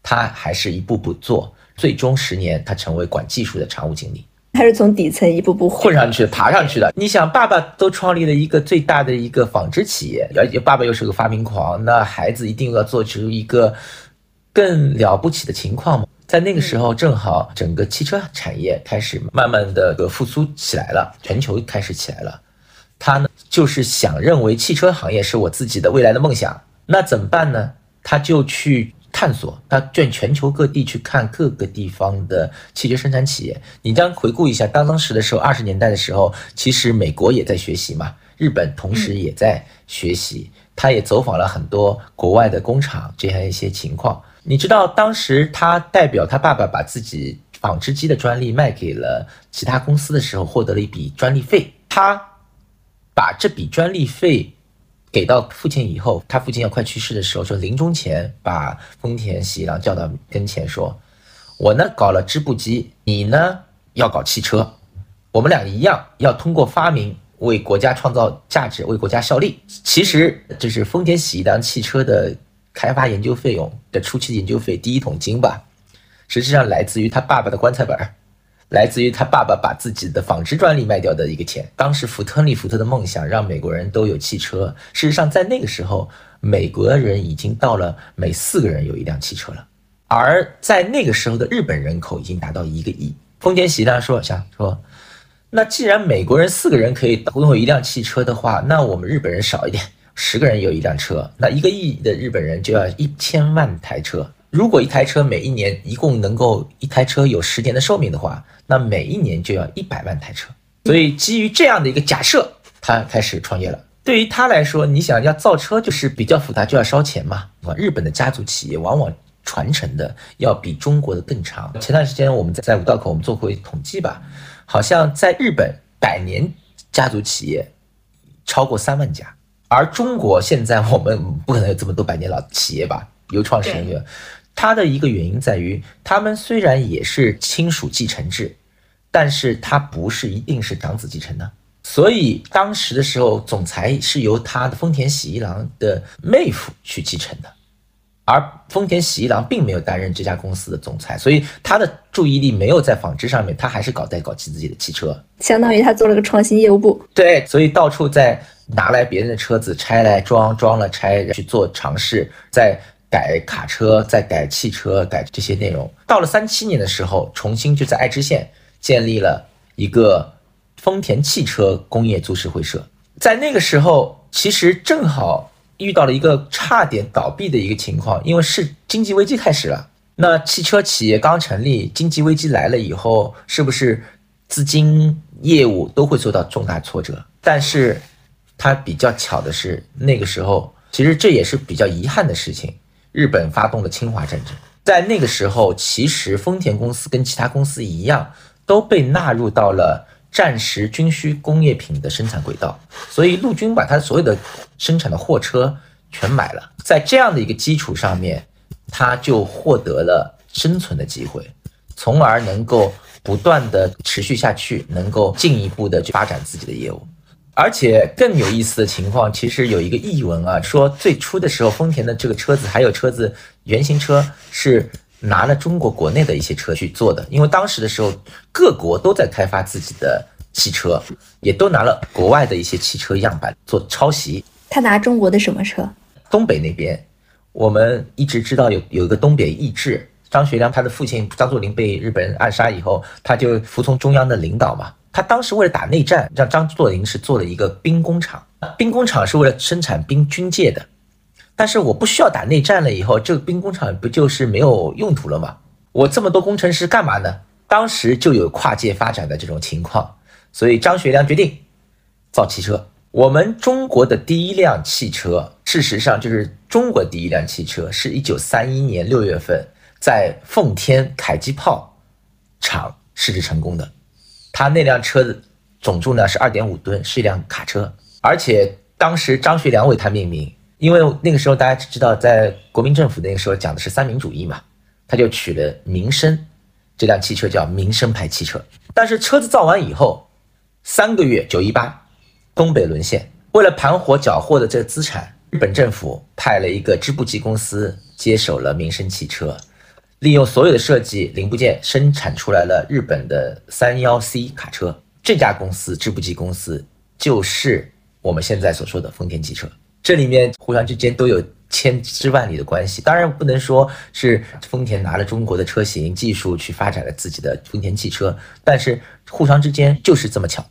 他还是一步步做，最终十年他成为管技术的常务经理。他是从底层一步步混上去、爬上去的。你想，爸爸都创立了一个最大的一个纺织企业，而且爸爸又是个发明狂，那孩子一定要做出一个更了不起的情况嘛。在那个时候，正好整个汽车产业开始慢慢的复苏起来了，全球开始起来了。他呢，就是想认为汽车行业是我自己的未来的梦想，那怎么办呢？他就去。探索，他卷全球各地去看各个地方的汽车生产企业。你将回顾一下，当当时的时候，二十年代的时候，其实美国也在学习嘛，日本同时也在学习。他也走访了很多国外的工厂，这样一些情况。你知道，当时他代表他爸爸把自己纺织机的专利卖给了其他公司的时候，获得了一笔专利费。他把这笔专利费。给到父亲以后，他父亲要快去世的时候，说临终前把丰田喜一郎叫到跟前，说：“我呢搞了织布机，你呢要搞汽车，我们俩一样要通过发明为国家创造价值，为国家效力。其实这是丰田喜一郎汽车的开发研究费用的初期研究费第一桶金吧，实际上来自于他爸爸的棺材本儿。”来自于他爸爸把自己的纺织专利卖掉的一个钱。当时福特利福特的梦想让美国人都有汽车。事实上，在那个时候，美国人已经到了每四个人有一辆汽车了。而在那个时候的日本人口已经达到一个亿。丰田喜大说想说，那既然美国人四个人可以拥有一辆汽车的话，那我们日本人少一点，十个人有一辆车，那一个亿的日本人就要一千万台车。如果一台车每一年一共能够一台车有十年的寿命的话，那每一年就要一百万台车。所以基于这样的一个假设，他开始创业了。对于他来说，你想要造车就是比较复杂，就要烧钱嘛。啊，日本的家族企业往往传承的要比中国的更长。前段时间我们在在五道口我们做过统计吧，好像在日本百年家族企业超过三万家，而中国现在我们不可能有这么多百年老企业吧？由创始人。它的一个原因在于，他们虽然也是亲属继承制，但是它不是一定是长子继承的。所以当时的时候，总裁是由他的丰田喜一郎的妹夫去继承的，而丰田喜一郎并没有担任这家公司的总裁，所以他的注意力没有在纺织上面，他还是搞在搞自己的汽车，相当于他做了个创新业务部。对，所以到处在拿来别人的车子拆来装，装了拆去做尝试，在。改卡车，再改汽车，改这些内容。到了三七年的时候，重新就在爱知县建立了一个丰田汽车工业株式会社。在那个时候，其实正好遇到了一个差点倒闭的一个情况，因为是经济危机开始了。那汽车企业刚成立，经济危机来了以后，是不是资金业务都会受到重大挫折？但是它比较巧的是，那个时候其实这也是比较遗憾的事情。日本发动了侵华战争，在那个时候，其实丰田公司跟其他公司一样，都被纳入到了战时军需工业品的生产轨道。所以陆军把它所有的生产的货车全买了。在这样的一个基础上面，他就获得了生存的机会，从而能够不断的持续下去，能够进一步的去发展自己的业务。而且更有意思的情况，其实有一个译文啊，说最初的时候，丰田的这个车子还有车子原型车是拿了中国国内的一些车去做的，因为当时的时候各国都在开发自己的汽车，也都拿了国外的一些汽车样板做抄袭。他拿中国的什么车？东北那边，我们一直知道有有一个东北易帜，张学良他的父亲张作霖被日本人暗杀以后，他就服从中央的领导嘛。他当时为了打内战，让张作霖是做了一个兵工厂。兵工厂是为了生产兵军械的，但是我不需要打内战了以后，这个兵工厂不就是没有用途了吗？我这么多工程师干嘛呢？当时就有跨界发展的这种情况，所以张学良决定造汽车。我们中国的第一辆汽车，事实上就是中国第一辆汽车，是一九三一年六月份在奉天凯基炮厂试制成功的。他那辆车的总重量是二点五吨，是一辆卡车，而且当时张学良为它命名，因为那个时候大家知道，在国民政府那个时候讲的是三民主义嘛，他就取了民生，这辆汽车叫民生牌汽车。但是车子造完以后，三个月九一八。东北沦陷，为了盘活缴获的这资产，日本政府派了一个织布机公司接手了民生汽车，利用所有的设计零部件生产出来了日本的三幺 C 卡车。这家公司织布机公司就是我们现在所说的丰田汽车。这里面互相之间都有千丝万缕的关系。当然不能说是丰田拿了中国的车型技术去发展了自己的丰田汽车，但是互相之间就是这么巧。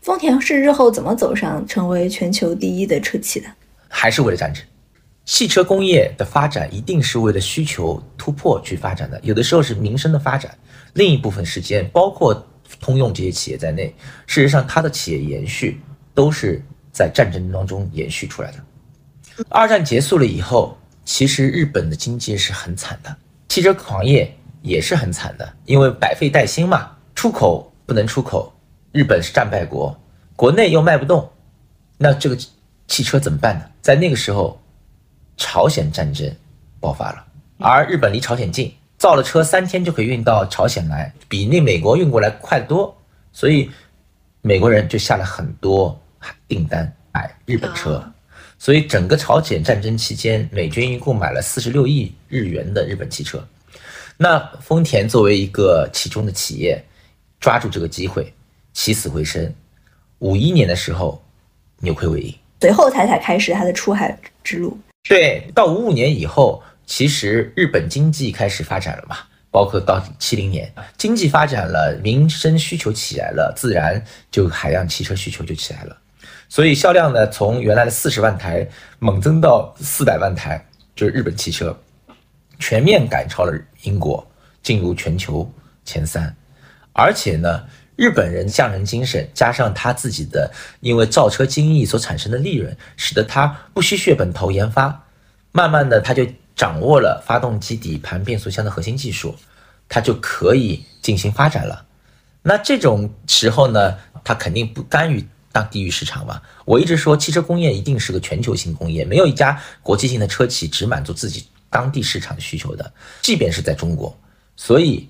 丰田是日后怎么走上成为全球第一的车企的？还是为了战争？汽车工业的发展一定是为了需求突破去发展的。有的时候是民生的发展，另一部分时间，包括通用这些企业在内，事实上它的企业延续都是在战争当中延续出来的。二战结束了以后，其实日本的经济是很惨的，汽车行业也是很惨的，因为百废待兴嘛，出口不能出口。日本是战败国，国内又卖不动，那这个汽车怎么办呢？在那个时候，朝鲜战争爆发了，而日本离朝鲜近，造了车三天就可以运到朝鲜来，比那美国运过来快得多，所以美国人就下了很多订单买日本车，所以整个朝鲜战争期间，美军一共买了四十六亿日元的日本汽车。那丰田作为一个其中的企业，抓住这个机会。起死回生，五一年的时候扭亏为盈，随后才才开始他的出海之路。对，到五五年以后，其实日本经济开始发展了嘛，包括到七零年，经济发展了，民生需求起来了，自然就海量汽车需求就起来了，所以销量呢，从原来的四十万台猛增到四百万台，就是日本汽车全面赶超了英国，进入全球前三，而且呢。日本人匠人精神，加上他自己的因为造车精益所产生的利润，使得他不惜血本投研发，慢慢的他就掌握了发动机底盘变速箱的核心技术，他就可以进行发展了。那这种时候呢，他肯定不甘于当地域市场嘛。我一直说，汽车工业一定是个全球性工业，没有一家国际性的车企只满足自己当地市场的需求的，即便是在中国，所以。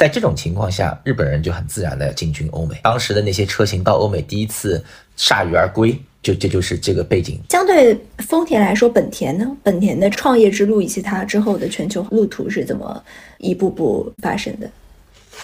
在这种情况下，日本人就很自然的进军欧美。当时的那些车型到欧美第一次铩羽而归，就这就是这个背景。相对丰田来说，本田呢？本田的创业之路以及它之后的全球路途是怎么一步步发生的？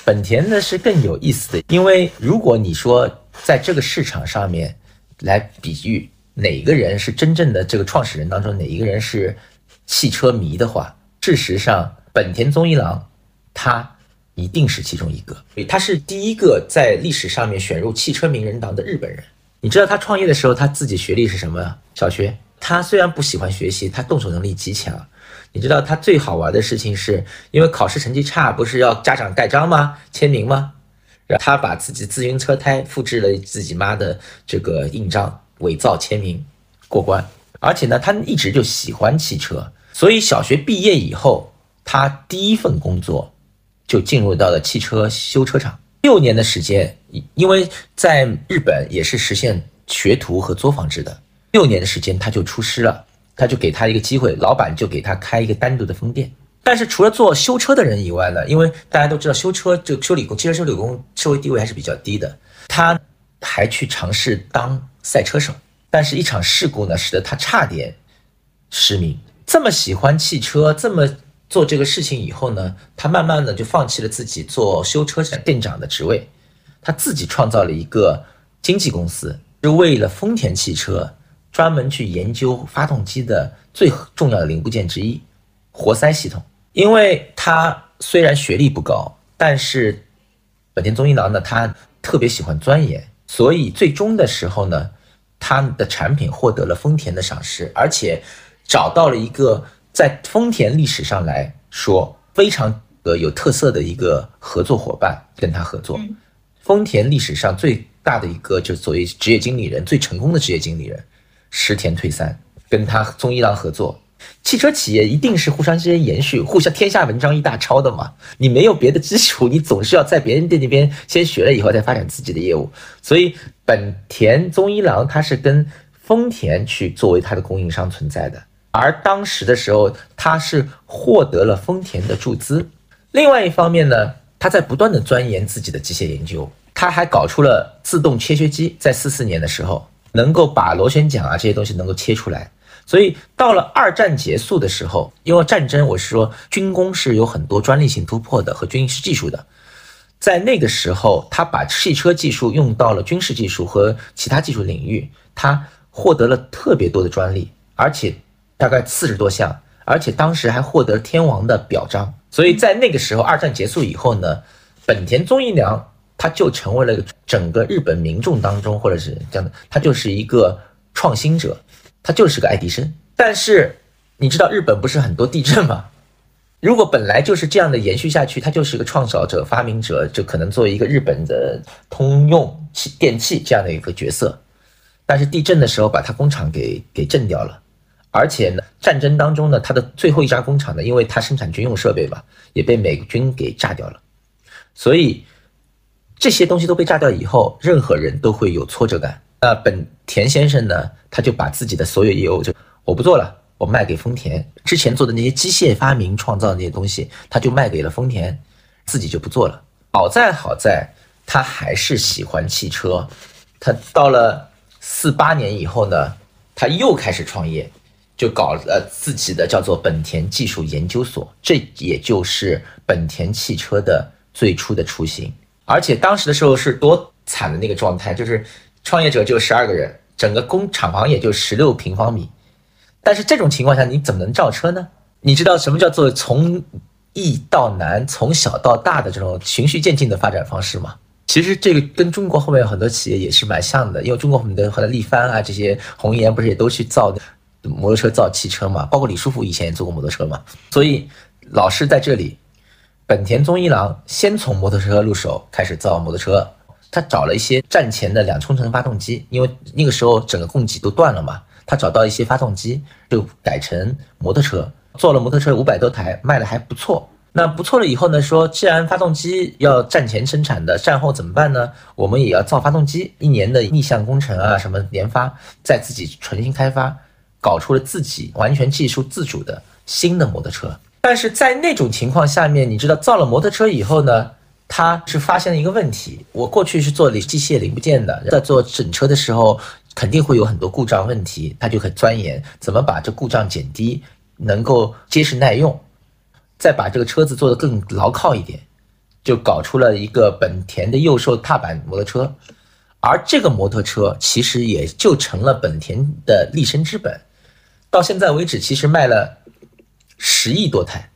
本田呢是更有意思的，因为如果你说在这个市场上面来比喻哪个人是真正的这个创始人当中哪一个人是汽车迷的话，事实上本田宗一郎他。一定是其中一个，他是第一个在历史上面选入汽车名人堂的日本人。你知道他创业的时候，他自己学历是什么？小学。他虽然不喜欢学习，他动手能力极强。你知道他最好玩的事情是，因为考试成绩差，不是要家长盖章吗？签名吗？然后他把自己自行车胎复制了自己妈的这个印章，伪造签名过关。而且呢，他一直就喜欢汽车，所以小学毕业以后，他第一份工作。就进入到了汽车修车厂，六年的时间，因为在日本也是实现学徒和作坊制的。六年的时间他就出师了，他就给他一个机会，老板就给他开一个单独的分店。但是除了做修车的人以外呢，因为大家都知道修车就修理工，汽车修理工社会地位还是比较低的，他还去尝试当赛车手。但是，一场事故呢，使得他差点失明。这么喜欢汽车，这么做这个事情以后呢，他慢慢的就放弃了自己做修车店长的职位，他自己创造了一个经纪公司，是为了丰田汽车专门去研究发动机的最重要的零部件之一——活塞系统。因为他虽然学历不高，但是本田宗一郎呢，他特别喜欢钻研，所以最终的时候呢。他的产品获得了丰田的赏识，而且找到了一个在丰田历史上来说非常呃有特色的一个合作伙伴跟他合作。丰田历史上最大的一个就是所谓职业经理人最成功的职业经理人石田退三跟他宗一郎合作。汽车企业一定是互相之间延续，互相天下文章一大抄的嘛。你没有别的基础，你总是要在别人店那边先学了以后再发展自己的业务。所以本田宗一郎他是跟丰田去作为他的供应商存在的，而当时的时候他是获得了丰田的注资。另外一方面呢，他在不断的钻研自己的机械研究，他还搞出了自动切削机，在四四年的时候能够把螺旋桨啊这些东西能够切出来。所以到了二战结束的时候，因为战争，我是说军工是有很多专利性突破的和军事技术的，在那个时候，他把汽车技术用到了军事技术和其他技术领域，他获得了特别多的专利，而且大概四十多项，而且当时还获得天王的表彰。所以在那个时候，二战结束以后呢，本田宗一良他就成为了整个日本民众当中，或者是这样的，他就是一个创新者。他就是个爱迪生，但是你知道日本不是很多地震吗？如果本来就是这样的延续下去，他就是一个创造者、发明者，就可能作为一个日本的通用器电器这样的一个角色。但是地震的时候把他工厂给给震掉了，而且呢，战争当中呢，他的最后一家工厂呢，因为他生产军用设备吧，也被美军给炸掉了。所以这些东西都被炸掉以后，任何人都会有挫折感。那本田先生呢，他就把自己的所有业务就我不做了，我卖给丰田。之前做的那些机械发明创造那些东西，他就卖给了丰田，自己就不做了。好在好在，他还是喜欢汽车。他到了四八年以后呢，他又开始创业，就搞了自己的叫做本田技术研究所，这也就是本田汽车的最初的雏形。而且当时的时候是多惨的那个状态，就是。创业者就十二个人，整个工厂房也就十六平方米，但是这种情况下你怎么能造车呢？你知道什么叫做从易到难、从小到大的这种循序渐进的发展方式吗？其实这个跟中国后面有很多企业也是蛮像的，因为中国很多和力帆啊这些红岩不是也都去造摩托车、造汽车嘛？包括李书福以前也做过摩托车嘛？所以老师在这里，本田宗一郎先从摩托车入手开始造摩托车。他找了一些战前的两冲程发动机，因为那个时候整个供给都断了嘛。他找到一些发动机，就改成摩托车，做了摩托车五百多台，卖的还不错。那不错了以后呢，说既然发动机要战前生产的，战后怎么办呢？我们也要造发动机，一年的逆向工程啊，什么研发，再自己重新开发，搞出了自己完全技术自主的新的摩托车。但是在那种情况下面，你知道造了摩托车以后呢？他是发现了一个问题，我过去是做机械零部件的，在做整车的时候肯定会有很多故障问题，他就很钻研怎么把这故障减低，能够结实耐用，再把这个车子做得更牢靠一点，就搞出了一个本田的右手踏板摩托车，而这个摩托车其实也就成了本田的立身之本，到现在为止其实卖了十亿多台。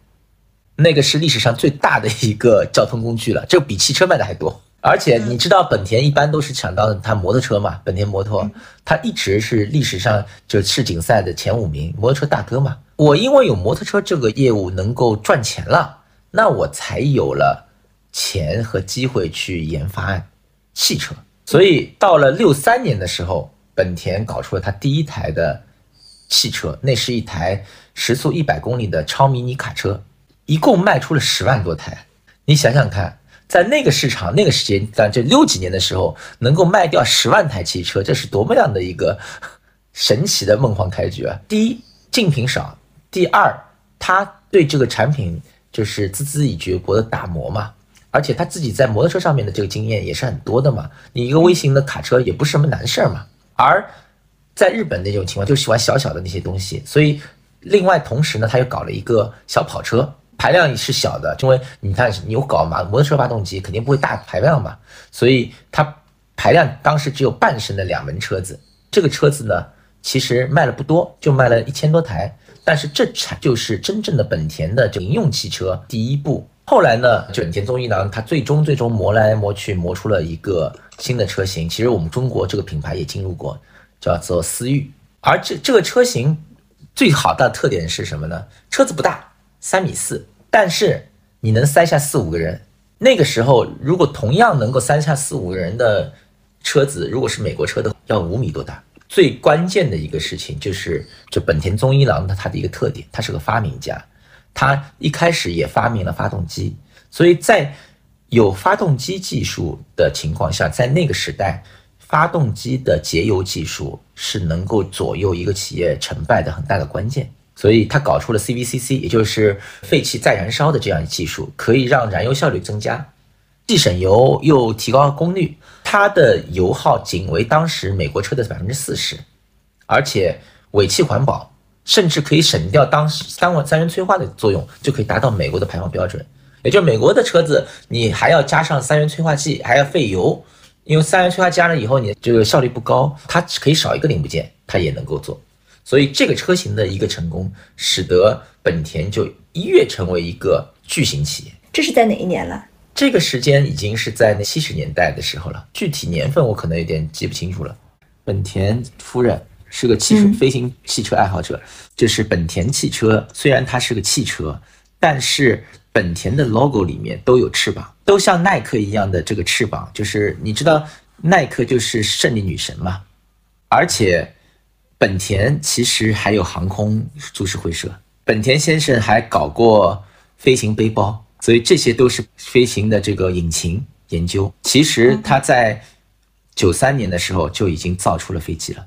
那个是历史上最大的一个交通工具了，这比汽车卖的还多。而且你知道，本田一般都是抢到它摩托车嘛，本田摩托，它一直是历史上就世锦赛的前五名，摩托车大哥嘛。我因为有摩托车这个业务能够赚钱了，那我才有了钱和机会去研发汽车。所以到了六三年的时候，本田搞出了它第一台的汽车，那是一台时速一百公里的超迷你卡车。一共卖出了十万多台，你想想看，在那个市场、那个时间，在这六几年的时候，能够卖掉十万台汽车，这是多么样的一个神奇的梦幻开局啊！第一，竞品少；第二，他对这个产品就是孜孜以绝国的打磨嘛，而且他自己在摩托车上面的这个经验也是很多的嘛。你一个微型的卡车也不是什么难事儿嘛。而在日本那种情况，就喜欢小小的那些东西，所以另外同时呢，他又搞了一个小跑车，排量也是小的，因为你看你有搞嘛，摩托车发动机肯定不会大排量嘛，所以它排量当时只有半升的两门车子，这个车子呢。其实卖了不多，就卖了一千多台，但是这才就是真正的本田的这营用汽车第一步。后来呢，本田宗一郎他最终最终磨来磨去磨出了一个新的车型。其实我们中国这个品牌也进入过，叫做思域。而这这个车型最好的特点是什么呢？车子不大，三米四，但是你能塞下四五个人。那个时候，如果同样能够塞下四五个人的车子，如果是美国车的，要五米多大。最关键的一个事情就是，就本田宗一郎的他的一个特点，他是个发明家，他一开始也发明了发动机，所以在有发动机技术的情况下，在那个时代，发动机的节油技术是能够左右一个企业成败的很大的关键，所以他搞出了 CVCC，也就是废气再燃烧的这样技术，可以让燃油效率增加。既省油又提高功率，它的油耗仅为当时美国车的百分之四十，而且尾气环保，甚至可以省掉当时三万三元催化的作用，就可以达到美国的排放标准。也就是美国的车子，你还要加上三元催化剂，还要费油，因为三元催化加了以后，你这个效率不高，它可以少一个零部件，它也能够做。所以这个车型的一个成功，使得本田就一跃成为一个巨型企业。这是在哪一年了？这个时间已经是在那七十年代的时候了，具体年份我可能有点记不清楚了。本田夫人是个汽车飞行汽车爱好者，就是本田汽车，虽然它是个汽车，但是本田的 logo 里面都有翅膀，都像耐克一样的这个翅膀，就是你知道耐克就是胜利女神嘛，而且本田其实还有航空株式会社，本田先生还搞过飞行背包。所以这些都是飞行的这个引擎研究。其实他在九三年的时候就已经造出了飞机了。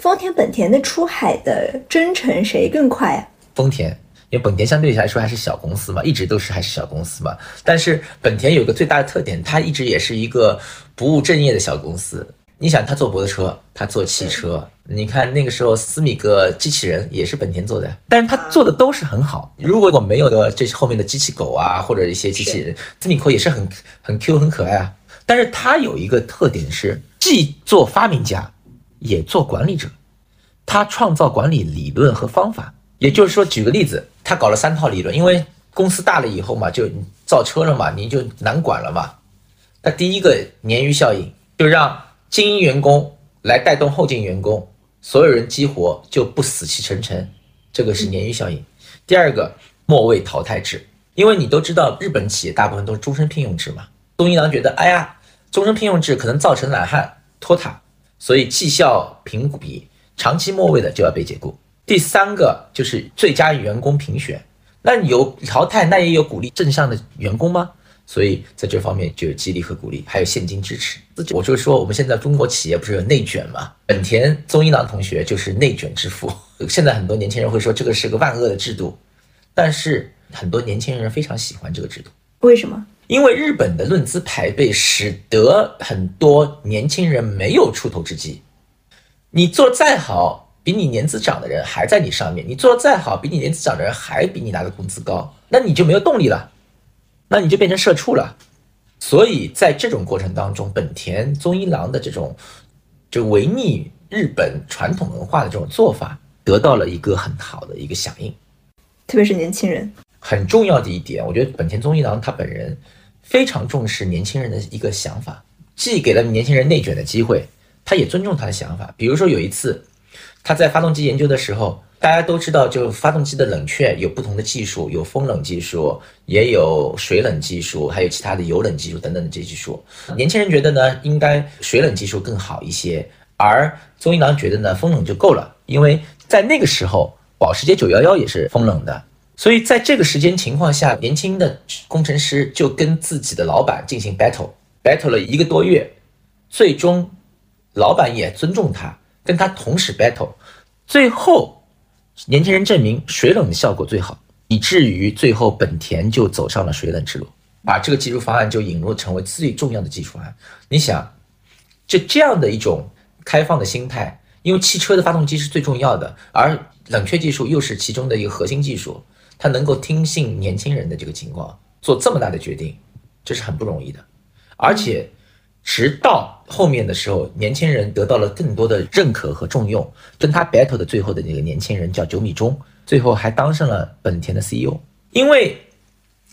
丰田、本田的出海的征程谁更快啊？丰田，因为本田相对来说还是小公司嘛，一直都是还是小公司嘛。但是本田有个最大的特点，它一直也是一个不务正业的小公司。你想，他做摩托车，他做汽车。你看那个时候，斯米格机器人也是本田做的，但是他做的都是很好。如果我没有的这后面的机器狗啊，或者一些机器人，斯米克也是很很 Q 很可爱啊。但是他有一个特点是，既做发明家，也做管理者。他创造管理理论和方法，也就是说，举个例子，他搞了三套理论，因为公司大了以后嘛，就造车了嘛，你就难管了嘛。那第一个鲶鱼效应，就让精英员工来带动后进员工，所有人激活就不死气沉沉，这个是鲶鱼效应。第二个末位淘汰制，因为你都知道日本企业大部分都是终身聘用制嘛。东一郎觉得，哎呀，终身聘用制可能造成懒汉拖沓，所以绩效评比长期末位的就要被解雇。第三个就是最佳员工评选，那有淘汰，那也有鼓励正向的员工吗？所以在这方面就有激励和鼓励，还有现金支持。我就说，我们现在中国企业不是有内卷吗？本田宗一郎同学就是内卷之父。(laughs) 现在很多年轻人会说这个是个万恶的制度，但是很多年轻人非常喜欢这个制度。为什么？因为日本的论资排辈，使得很多年轻人没有出头之机。你做再好，比你年资长的人还在你上面；你做的再好，比你年资长的人还比你拿的工资高，那你就没有动力了。那你就变成社畜了，所以在这种过程当中，本田宗一郎的这种就违逆日本传统文化的这种做法，得到了一个很好的一个响应，特别是年轻人。很重要的一点，我觉得本田宗一郎他本人非常重视年轻人的一个想法，既给了年轻人内卷的机会，他也尊重他的想法。比如说有一次，他在发动机研究的时候。大家都知道，就发动机的冷却有不同的技术，有风冷技术，也有水冷技术，还有其他的油冷技术等等的这些技术。年轻人觉得呢，应该水冷技术更好一些，而宗一郎觉得呢，风冷就够了，因为在那个时候，保时捷911也是风冷的。所以在这个时间情况下，年轻的工程师就跟自己的老板进行 battle，battle 了一个多月，最终老板也尊重他。跟他同时 battle，最后年轻人证明水冷的效果最好，以至于最后本田就走上了水冷之路，把这个技术方案就引入成为最重要的技术方案。你想，就这样的一种开放的心态，因为汽车的发动机是最重要的，而冷却技术又是其中的一个核心技术，它能够听信年轻人的这个情况，做这么大的决定，这是很不容易的，而且。直到后面的时候，年轻人得到了更多的认可和重用。跟他 battle 的最后的那个年轻人叫九米中，最后还当上了本田的 CEO。因为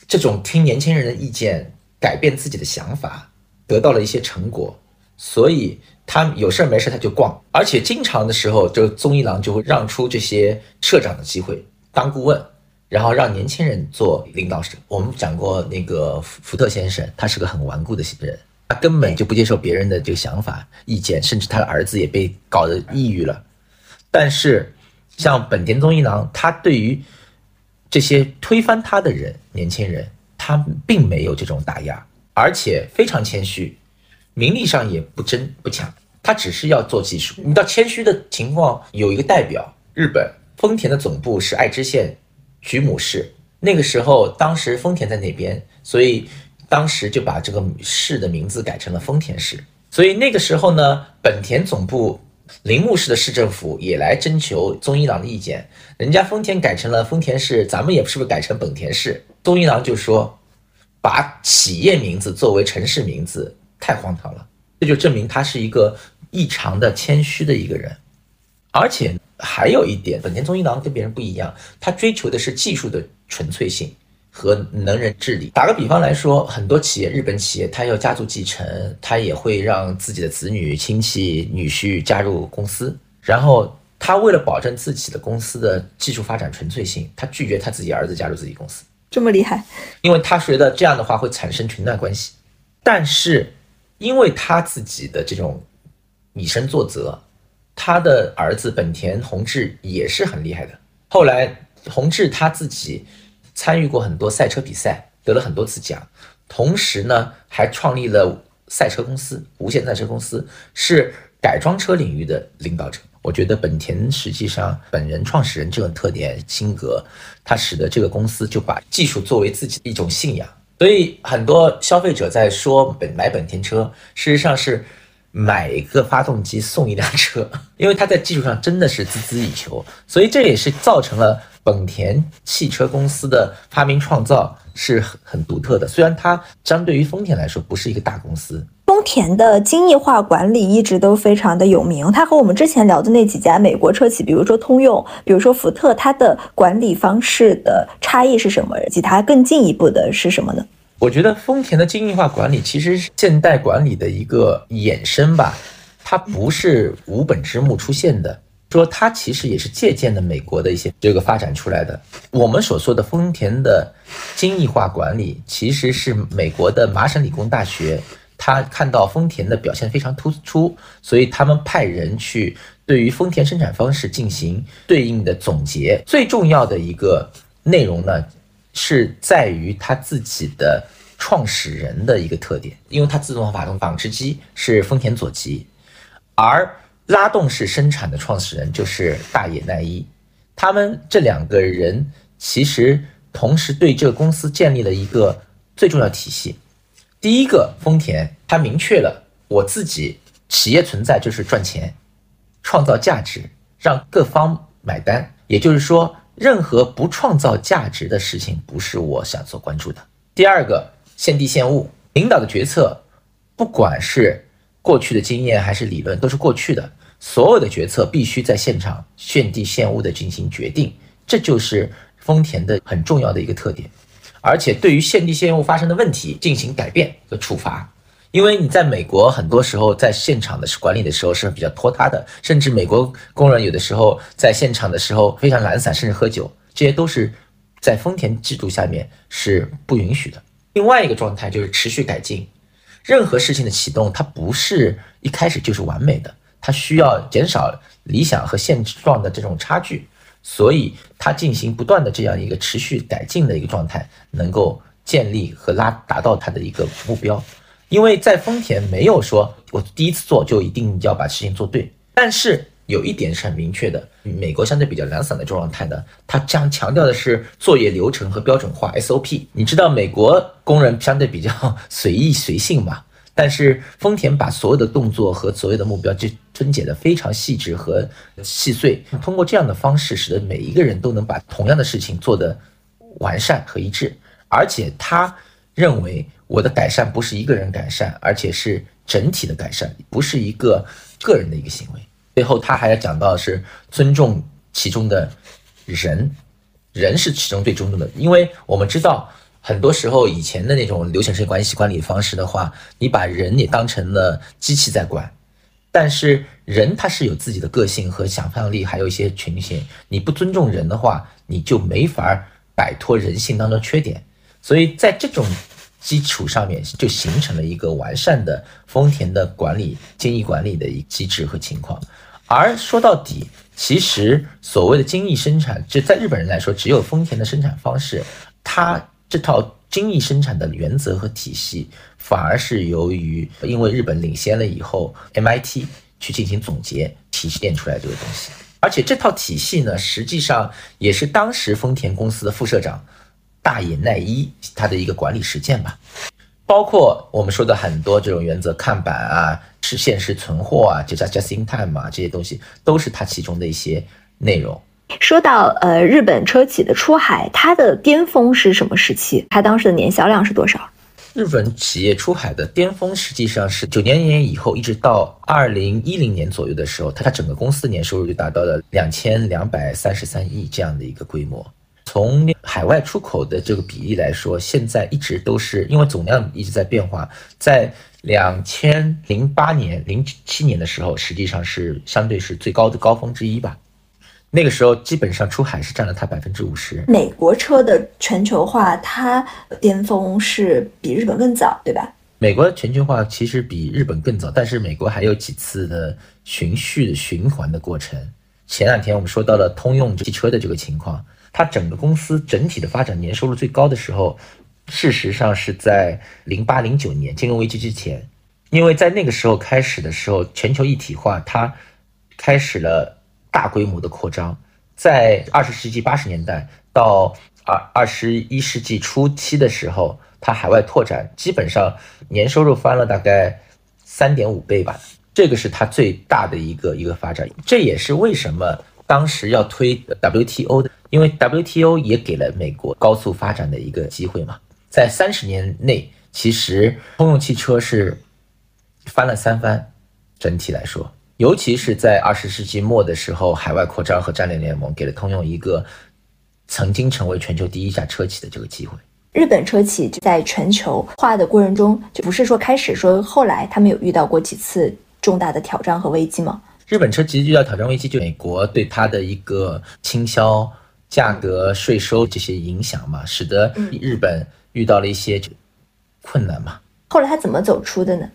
这种听年轻人的意见、改变自己的想法，得到了一些成果，所以他有事没事他就逛，而且经常的时候，就综艺郎就会让出这些社长的机会当顾问，然后让年轻人做领导者。我们讲过那个福福特先生，他是个很顽固的人。他根本就不接受别人的这个想法、意见，甚至他的儿子也被搞得抑郁了。但是，像本田宗一郎，他对于这些推翻他的人、年轻人，他并没有这种打压，而且非常谦虚，名利上也不争不抢，他只是要做技术。你到谦虚的情况，有一个代表，日本丰田的总部是爱知县菊母市，那个时候，当时丰田在那边，所以。当时就把这个市的名字改成了丰田市，所以那个时候呢，本田总部铃木市的市政府也来征求宗一郎的意见。人家丰田改成了丰田市，咱们也是不是改成本田市？宗一郎就说，把企业名字作为城市名字太荒唐了。这就证明他是一个异常的谦虚的一个人，而且还有一点，本田宗一郎跟别人不一样，他追求的是技术的纯粹性。和能人治理。打个比方来说，很多企业，日本企业，它要家族继承，它也会让自己的子女、亲戚、女婿加入公司。然后，他为了保证自己的公司的技术发展纯粹性，他拒绝他自己儿子加入自己公司。这么厉害？因为他觉得这样的话会产生裙带关系。但是，因为他自己的这种以身作则，他的儿子本田宏志也是很厉害的。后来，宏志他自己。参与过很多赛车比赛，得了很多次奖，同时呢，还创立了赛车公司——无限赛车公司，是改装车领域的领导者。我觉得本田实际上本人创始人这种特点性格，它使得这个公司就把技术作为自己的一种信仰。所以很多消费者在说本买本田车，事实上是买一个发动机送一辆车，因为它在技术上真的是孜孜以求。所以这也是造成了。本田汽车公司的发明创造是很很独特的，虽然它相对于丰田来说不是一个大公司。丰田的精益化管理一直都非常的有名，它和我们之前聊的那几家美国车企，比如说通用，比如说福特，它的管理方式的差异是什么？及它更进一步的是什么呢？我觉得丰田的精益化管理其实是现代管理的一个衍生吧，它不是无本之木出现的。说它其实也是借鉴的美国的一些这个发展出来的。我们所说的丰田的精益化管理，其实是美国的麻省理工大学，他看到丰田的表现非常突出，所以他们派人去对于丰田生产方式进行对应的总结。最重要的一个内容呢，是在于他自己的创始人的一个特点，因为它自动化发动纺织机是丰田佐吉，而拉动式生产的创始人就是大野奈一，他们这两个人其实同时对这个公司建立了一个最重要体系。第一个，丰田，它明确了我自己企业存在就是赚钱，创造价值，让各方买单。也就是说，任何不创造价值的事情不是我想所关注的。第二个，现地现物，领导的决策，不管是。过去的经验还是理论都是过去的，所有的决策必须在现场现地现物的进行决定，这就是丰田的很重要的一个特点。而且对于现地现物发生的问题进行改变和处罚，因为你在美国很多时候在现场的管理的时候是比较拖沓的，甚至美国工人有的时候在现场的时候非常懒散，甚至喝酒，这些都是在丰田制度下面是不允许的。另外一个状态就是持续改进。任何事情的启动，它不是一开始就是完美的，它需要减少理想和现状的这种差距，所以它进行不断的这样一个持续改进的一个状态，能够建立和拉达到它的一个目标。因为在丰田没有说我第一次做就一定要把事情做对，但是有一点是很明确的，美国相对比较懒散的状态呢，它将强调的是作业流程和标准化 SOP。你知道美国工人相对比较 (laughs) 随意随性嘛？但是丰田把所有的动作和所有的目标就分解的非常细致和细碎，通过这样的方式，使得每一个人都能把同样的事情做得完善和一致。而且他认为，我的改善不是一个人改善，而且是整体的改善，不是一个个人的一个行为。最后，他还要讲到是尊重其中的人，人是其中最尊重的，因为我们知道。很多时候，以前的那种流程式关系管理方式的话，你把人也当成了机器在管，但是人他是有自己的个性和想象力，还有一些群性。你不尊重人的话，你就没法摆脱人性当中缺点。所以在这种基础上面，就形成了一个完善的丰田的管理、精益管理的一机制和情况。而说到底，其实所谓的精益生产，就在日本人来说，只有丰田的生产方式，它。这套精益生产的原则和体系，反而是由于因为日本领先了以后，MIT 去进行总结提炼出来这个东西。而且这套体系呢，实际上也是当时丰田公司的副社长大野奈一他的一个管理实践吧。包括我们说的很多这种原则看板啊，是限时存货啊，就叫 just in time 啊，这些东西都是它其中的一些内容。说到呃，日本车企的出海，它的巅峰是什么时期？它当时的年销量是多少？日本企业出海的巅峰实际上是九年年以后，一直到二零一零年左右的时候，它它整个公司年收入就达到了两千两百三十三亿这样的一个规模。从海外出口的这个比例来说，现在一直都是因为总量一直在变化，在两千零八年、零七年的时候，实际上是相对是最高的高峰之一吧。那个时候基本上出海是占了它百分之五十。美国车的全球化，它巅峰是比日本更早，对吧？美国的全球化其实比日本更早，但是美国还有几次的循序的循环的过程。前两天我们说到了通用汽车的这个情况，它整个公司整体的发展年收入最高的时候，事实上是在零八零九年金融危机之前，因为在那个时候开始的时候，全球一体化它开始了。大规模的扩张，在二十世纪八十年代到二二十一世纪初期的时候，它海外拓展基本上年收入翻了大概三点五倍吧，这个是它最大的一个一个发展。这也是为什么当时要推 WTO 的，因为 WTO 也给了美国高速发展的一个机会嘛。在三十年内，其实通用汽车是翻了三番，整体来说。尤其是在二十世纪末的时候，海外扩张和战略联盟给了通用一个曾经成为全球第一家车企的这个机会。日本车企就在全球化的过程中，就不是说开始说后来他们有遇到过几次重大的挑战和危机吗？日本车企遇到挑战危机，就美国对它的一个倾销、价格、税收这些影响嘛，使得日本遇到了一些困难嘛。后来他怎么走出的呢？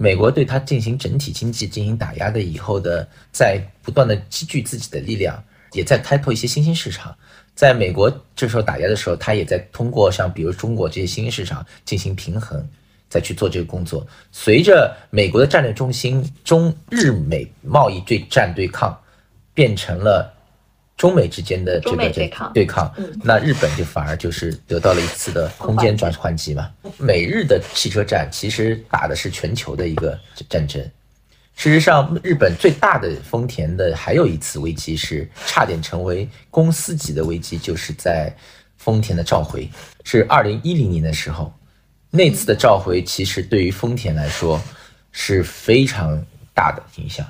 美国对它进行整体经济进行打压的以后的，在不断的积聚自己的力量，也在开拓一些新兴市场。在美国这时候打压的时候，它也在通过像比如中国这些新兴市场进行平衡，再去做这个工作。随着美国的战略中心中日美贸易对战对抗变成了。中美之间的这个对抗，对抗，那日本就反而就是得到了一次的空间转换机嘛。美日的汽车战其实打的是全球的一个战争。事实上，日本最大的丰田的还有一次危机是差点成为公司级的危机，就是在丰田的召回，是二零一零年的时候，那次的召回其实对于丰田来说是非常大的影响。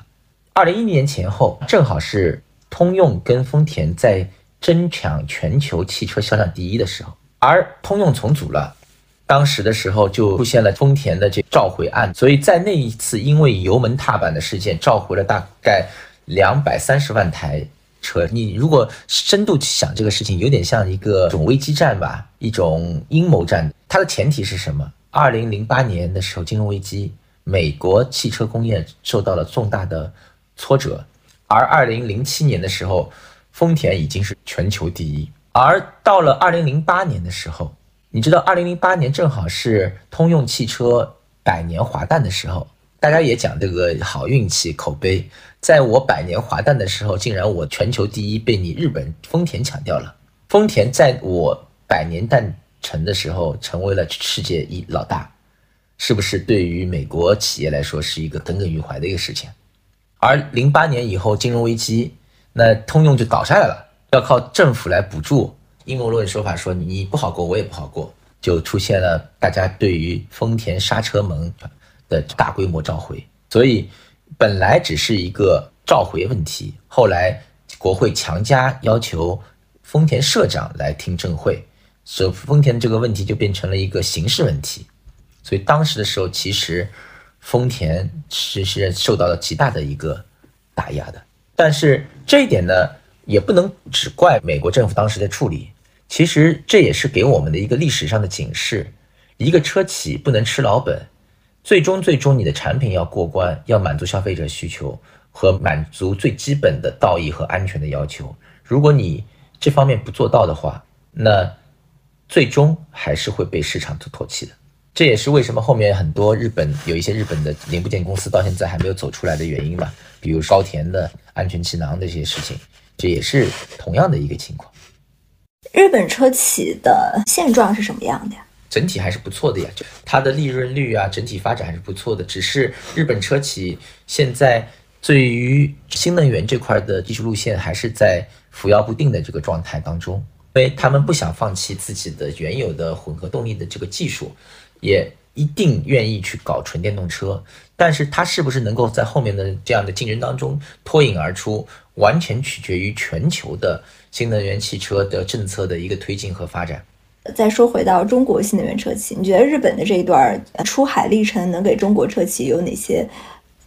二零一零年前后，正好是。通用跟丰田在争抢全球汽车销量第一的时候，而通用重组了，当时的时候就出现了丰田的这召回案，所以在那一次因为油门踏板的事件召回了大概两百三十万台车。你如果深度去想这个事情，有点像一个种危机战吧，一种阴谋战。它的前提是什么？二零零八年的时候金融危机，美国汽车工业受到了重大的挫折。而二零零七年的时候，丰田已经是全球第一。而到了二零零八年的时候，你知道，二零零八年正好是通用汽车百年华诞的时候。大家也讲这个好运气口碑，在我百年华诞的时候，竟然我全球第一被你日本丰田抢掉了。丰田在我百年诞辰的时候成为了世界一老大，是不是对于美国企业来说是一个耿耿于怀的一个事情？而零八年以后金融危机，那通用就倒下来了，要靠政府来补助。阴谋论说法说你不好过，我也不好过，就出现了大家对于丰田刹车门的大规模召回。所以本来只是一个召回问题，后来国会强加要求丰田社长来听证会，所以丰田这个问题就变成了一个刑事问题。所以当时的时候，其实丰田是是受到了极大的一个打压的。但是这一点呢，也不能只怪美国政府当时的处理。其实这也是给我们的一个历史上的警示：一个车企不能吃老本，最终最终你的产品要过关，要满足消费者需求和满足最基本的道义和安全的要求。如果你这方面不做到的话，那最终还是会被市场所唾弃的。这也是为什么后面很多日本有一些日本的零部件公司到现在还没有走出来的原因吧。比如高田的安全气囊这些事情，这也是同样的一个情况。日本车企的现状是什么样的呀？整体还是不错的呀，就它的利润率啊，整体发展还是不错的。只是日本车企现在对于新能源这块的技术路线还是在扶摇不定的这个状态当中，因为他们不想放弃自己的原有的混合动力的这个技术，也一定愿意去搞纯电动车。但是它是不是能够在后面的这样的竞争当中脱颖而出，完全取决于全球的。新能源汽车的政策的一个推进和发展。再说回到中国新能源车企，你觉得日本的这一段出海历程能给中国车企有哪些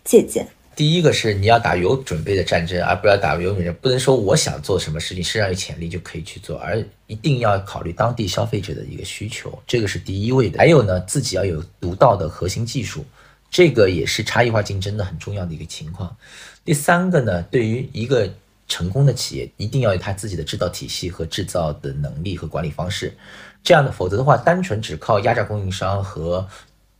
借鉴？第一个是你要打有准备的战争，而不要打有准备。不能说我想做什么事情，身上有潜力就可以去做，而一定要考虑当地消费者的一个需求，这个是第一位的。还有呢，自己要有独到的核心技术，这个也是差异化竞争的很重要的一个情况。第三个呢，对于一个成功的企业一定要有它自己的制造体系和制造的能力和管理方式，这样的，否则的话，单纯只靠压榨供应商和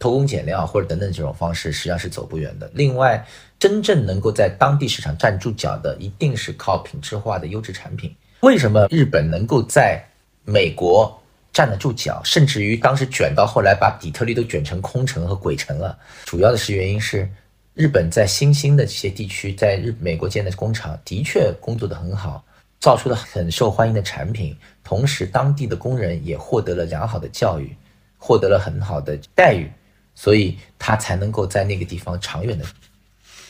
偷工减料或者等等这种方式，实际上是走不远的。另外，真正能够在当地市场站住脚的，一定是靠品质化的优质产品。为什么日本能够在美国站得住脚，甚至于当时卷到后来把底特律都卷成空城和鬼城了？主要的是原因是。日本在新兴的这些地区，在日美国建的工厂的确工作的很好，造出了很受欢迎的产品，同时当地的工人也获得了良好的教育，获得了很好的待遇，所以它才能够在那个地方长远的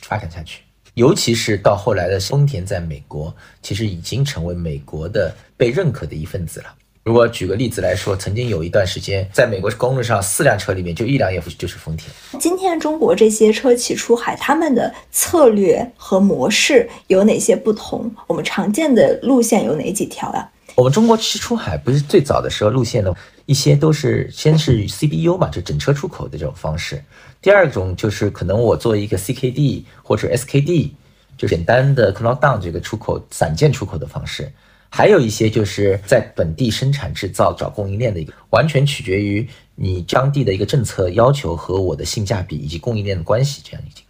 发展下去。尤其是到后来的丰田，在美国其实已经成为美国的被认可的一份子了。如果举个例子来说，曾经有一段时间，在美国公路上，四辆车里面就一辆也就是丰田。今天中国这些车企出海，他们的策略和模式有哪些不同？我们常见的路线有哪几条呀？我们中国其实出海不是最早的时候路线的一些都是先是 CBU 嘛，就整车出口的这种方式。第二种就是可能我做一个 CKD 或者 SKD，就简单的 close down 这个出口散件出口的方式。还有一些就是在本地生产制造找供应链的一个，完全取决于你当地的一个政策要求和我的性价比以及供应链的关系这样一个。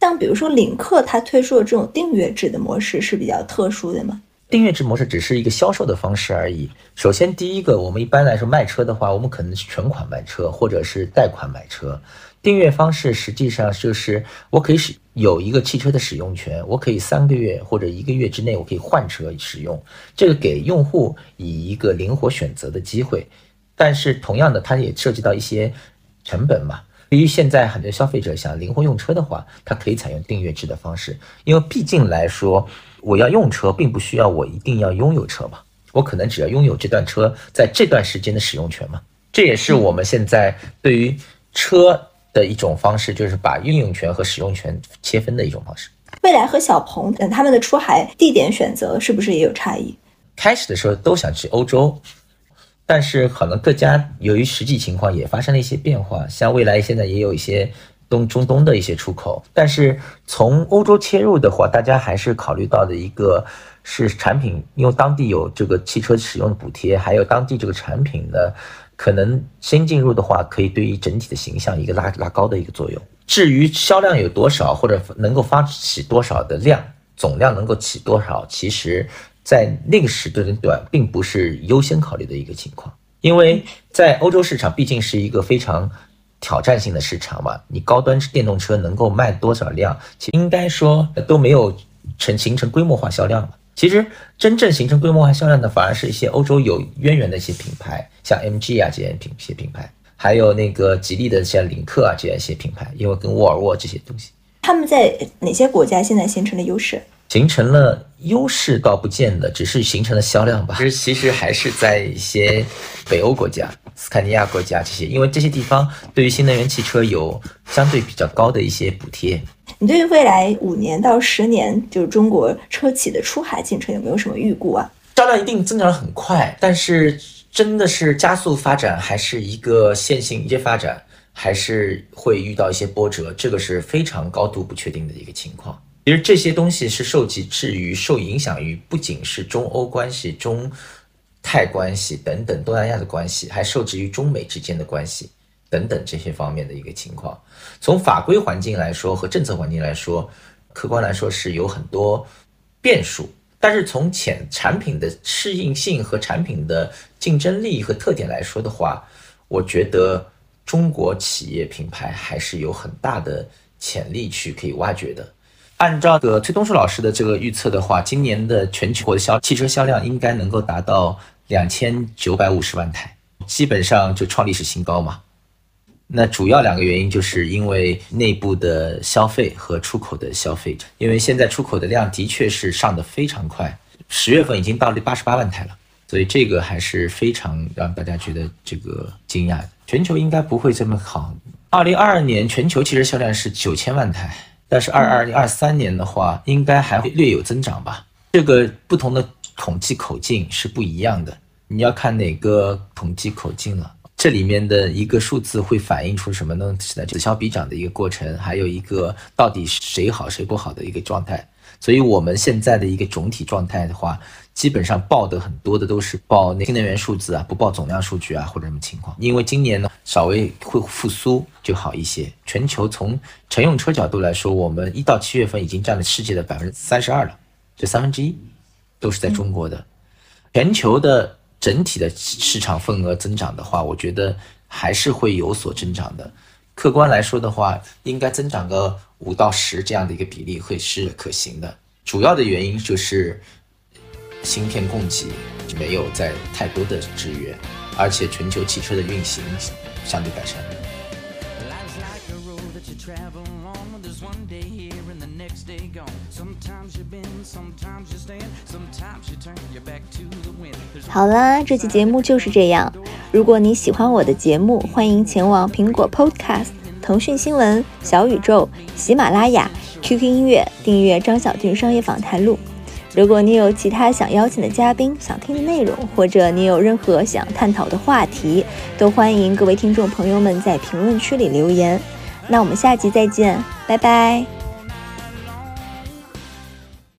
像比如说领克，它推出的这种订阅制的模式是比较特殊的吗？订阅制模式只是一个销售的方式而已。首先，第一个，我们一般来说卖车的话，我们可能是全款买车或者是贷款买车。订阅方式实际上就是我可以使有一个汽车的使用权，我可以三个月或者一个月之内我可以换车使用，这个给用户以一个灵活选择的机会。但是同样的，它也涉及到一些成本嘛。对于现在很多消费者想灵活用车的话，它可以采用订阅制的方式，因为毕竟来说，我要用车并不需要我一定要拥有车嘛，我可能只要拥有这段车在这段时间的使用权嘛。这也是我们现在对于车。的一种方式就是把运用权和使用权切分的一种方式。蔚来和小鹏等他们的出海地点选择是不是也有差异？开始的时候都想去欧洲，但是可能各家由于实际情况也发生了一些变化。像蔚来现在也有一些东中东的一些出口，但是从欧洲切入的话，大家还是考虑到的一个是产品，因为当地有这个汽车使用的补贴，还有当地这个产品的。可能先进入的话，可以对于整体的形象一个拉拉高的一个作用。至于销量有多少，或者能够发起多少的量，总量能够起多少，其实在那个时段并不是优先考虑的一个情况，因为在欧洲市场毕竟是一个非常挑战性的市场嘛，你高端电动车能够卖多少量，其实应该说都没有成形成规模化销量其实真正形成规模化销量的，反而是一些欧洲有渊源的一些品牌，像 MG 啊这些品些品牌，还有那个吉利的像领克啊这样一些品牌，因为跟沃尔沃这些东西，他们在哪些国家现在形成了优势？形成了优势倒不见得，只是形成了销量吧。其实其实还是在一些北欧国家、斯堪尼亚国家这些，因为这些地方对于新能源汽车有相对比较高的一些补贴。你对于未来五年到十年，就是中国车企的出海进程有没有什么预估啊？销量一定增长很快，但是真的是加速发展，还是一个线性一些发展，还是会遇到一些波折，这个是非常高度不确定的一个情况。其实这些东西是受制于、受影响于，不仅是中欧关系、中泰关系等等东南亚的关系，还受制于中美之间的关系。等等这些方面的一个情况，从法规环境来说和政策环境来说，客观来说是有很多变数。但是从潜产品的适应性和产品的竞争力和特点来说的话，我觉得中国企业品牌还是有很大的潜力去可以挖掘的。按照个崔东树老师的这个预测的话，今年的全球的销汽车销量应该能够达到两千九百五十万台，基本上就创历史新高嘛。那主要两个原因，就是因为内部的消费和出口的消费。因为现在出口的量的确是上的非常快，十月份已经到了八十八万台了，所以这个还是非常让大家觉得这个惊讶的。全球应该不会这么好。二零二二年全球汽车销量是九千万台，但是二二零二三年的话，应该还会略有增长吧？这个不同的统计口径是不一样的，你要看哪个统计口径了。这里面的一个数字会反映出什么呢？是此消彼长的一个过程，还有一个到底谁好谁不好的一个状态。所以，我们现在的一个总体状态的话，基本上报的很多的都是报新能源数字啊，不报总量数据啊或者什么情况。因为今年呢稍微会复苏就好一些。全球从乘用车角度来说，我们一到七月份已经占了世界的百分之三十二了，这三分之一都是在中国的，全球的。整体的市场份额增长的话，我觉得还是会有所增长的。客观来说的话，应该增长个五到十这样的一个比例会是可行的。主要的原因就是芯片供给没有在太多的制约，而且全球汽车的运行相对改善。好啦，这期节目就是这样。如果你喜欢我的节目，欢迎前往苹果 Podcast、腾讯新闻、小宇宙、喜马拉雅、QQ 音乐订阅张小俊商业访谈录。如果你有其他想邀请的嘉宾、想听的内容，或者你有任何想探讨的话题，都欢迎各位听众朋友们在评论区里留言。那我们下集再见，拜拜。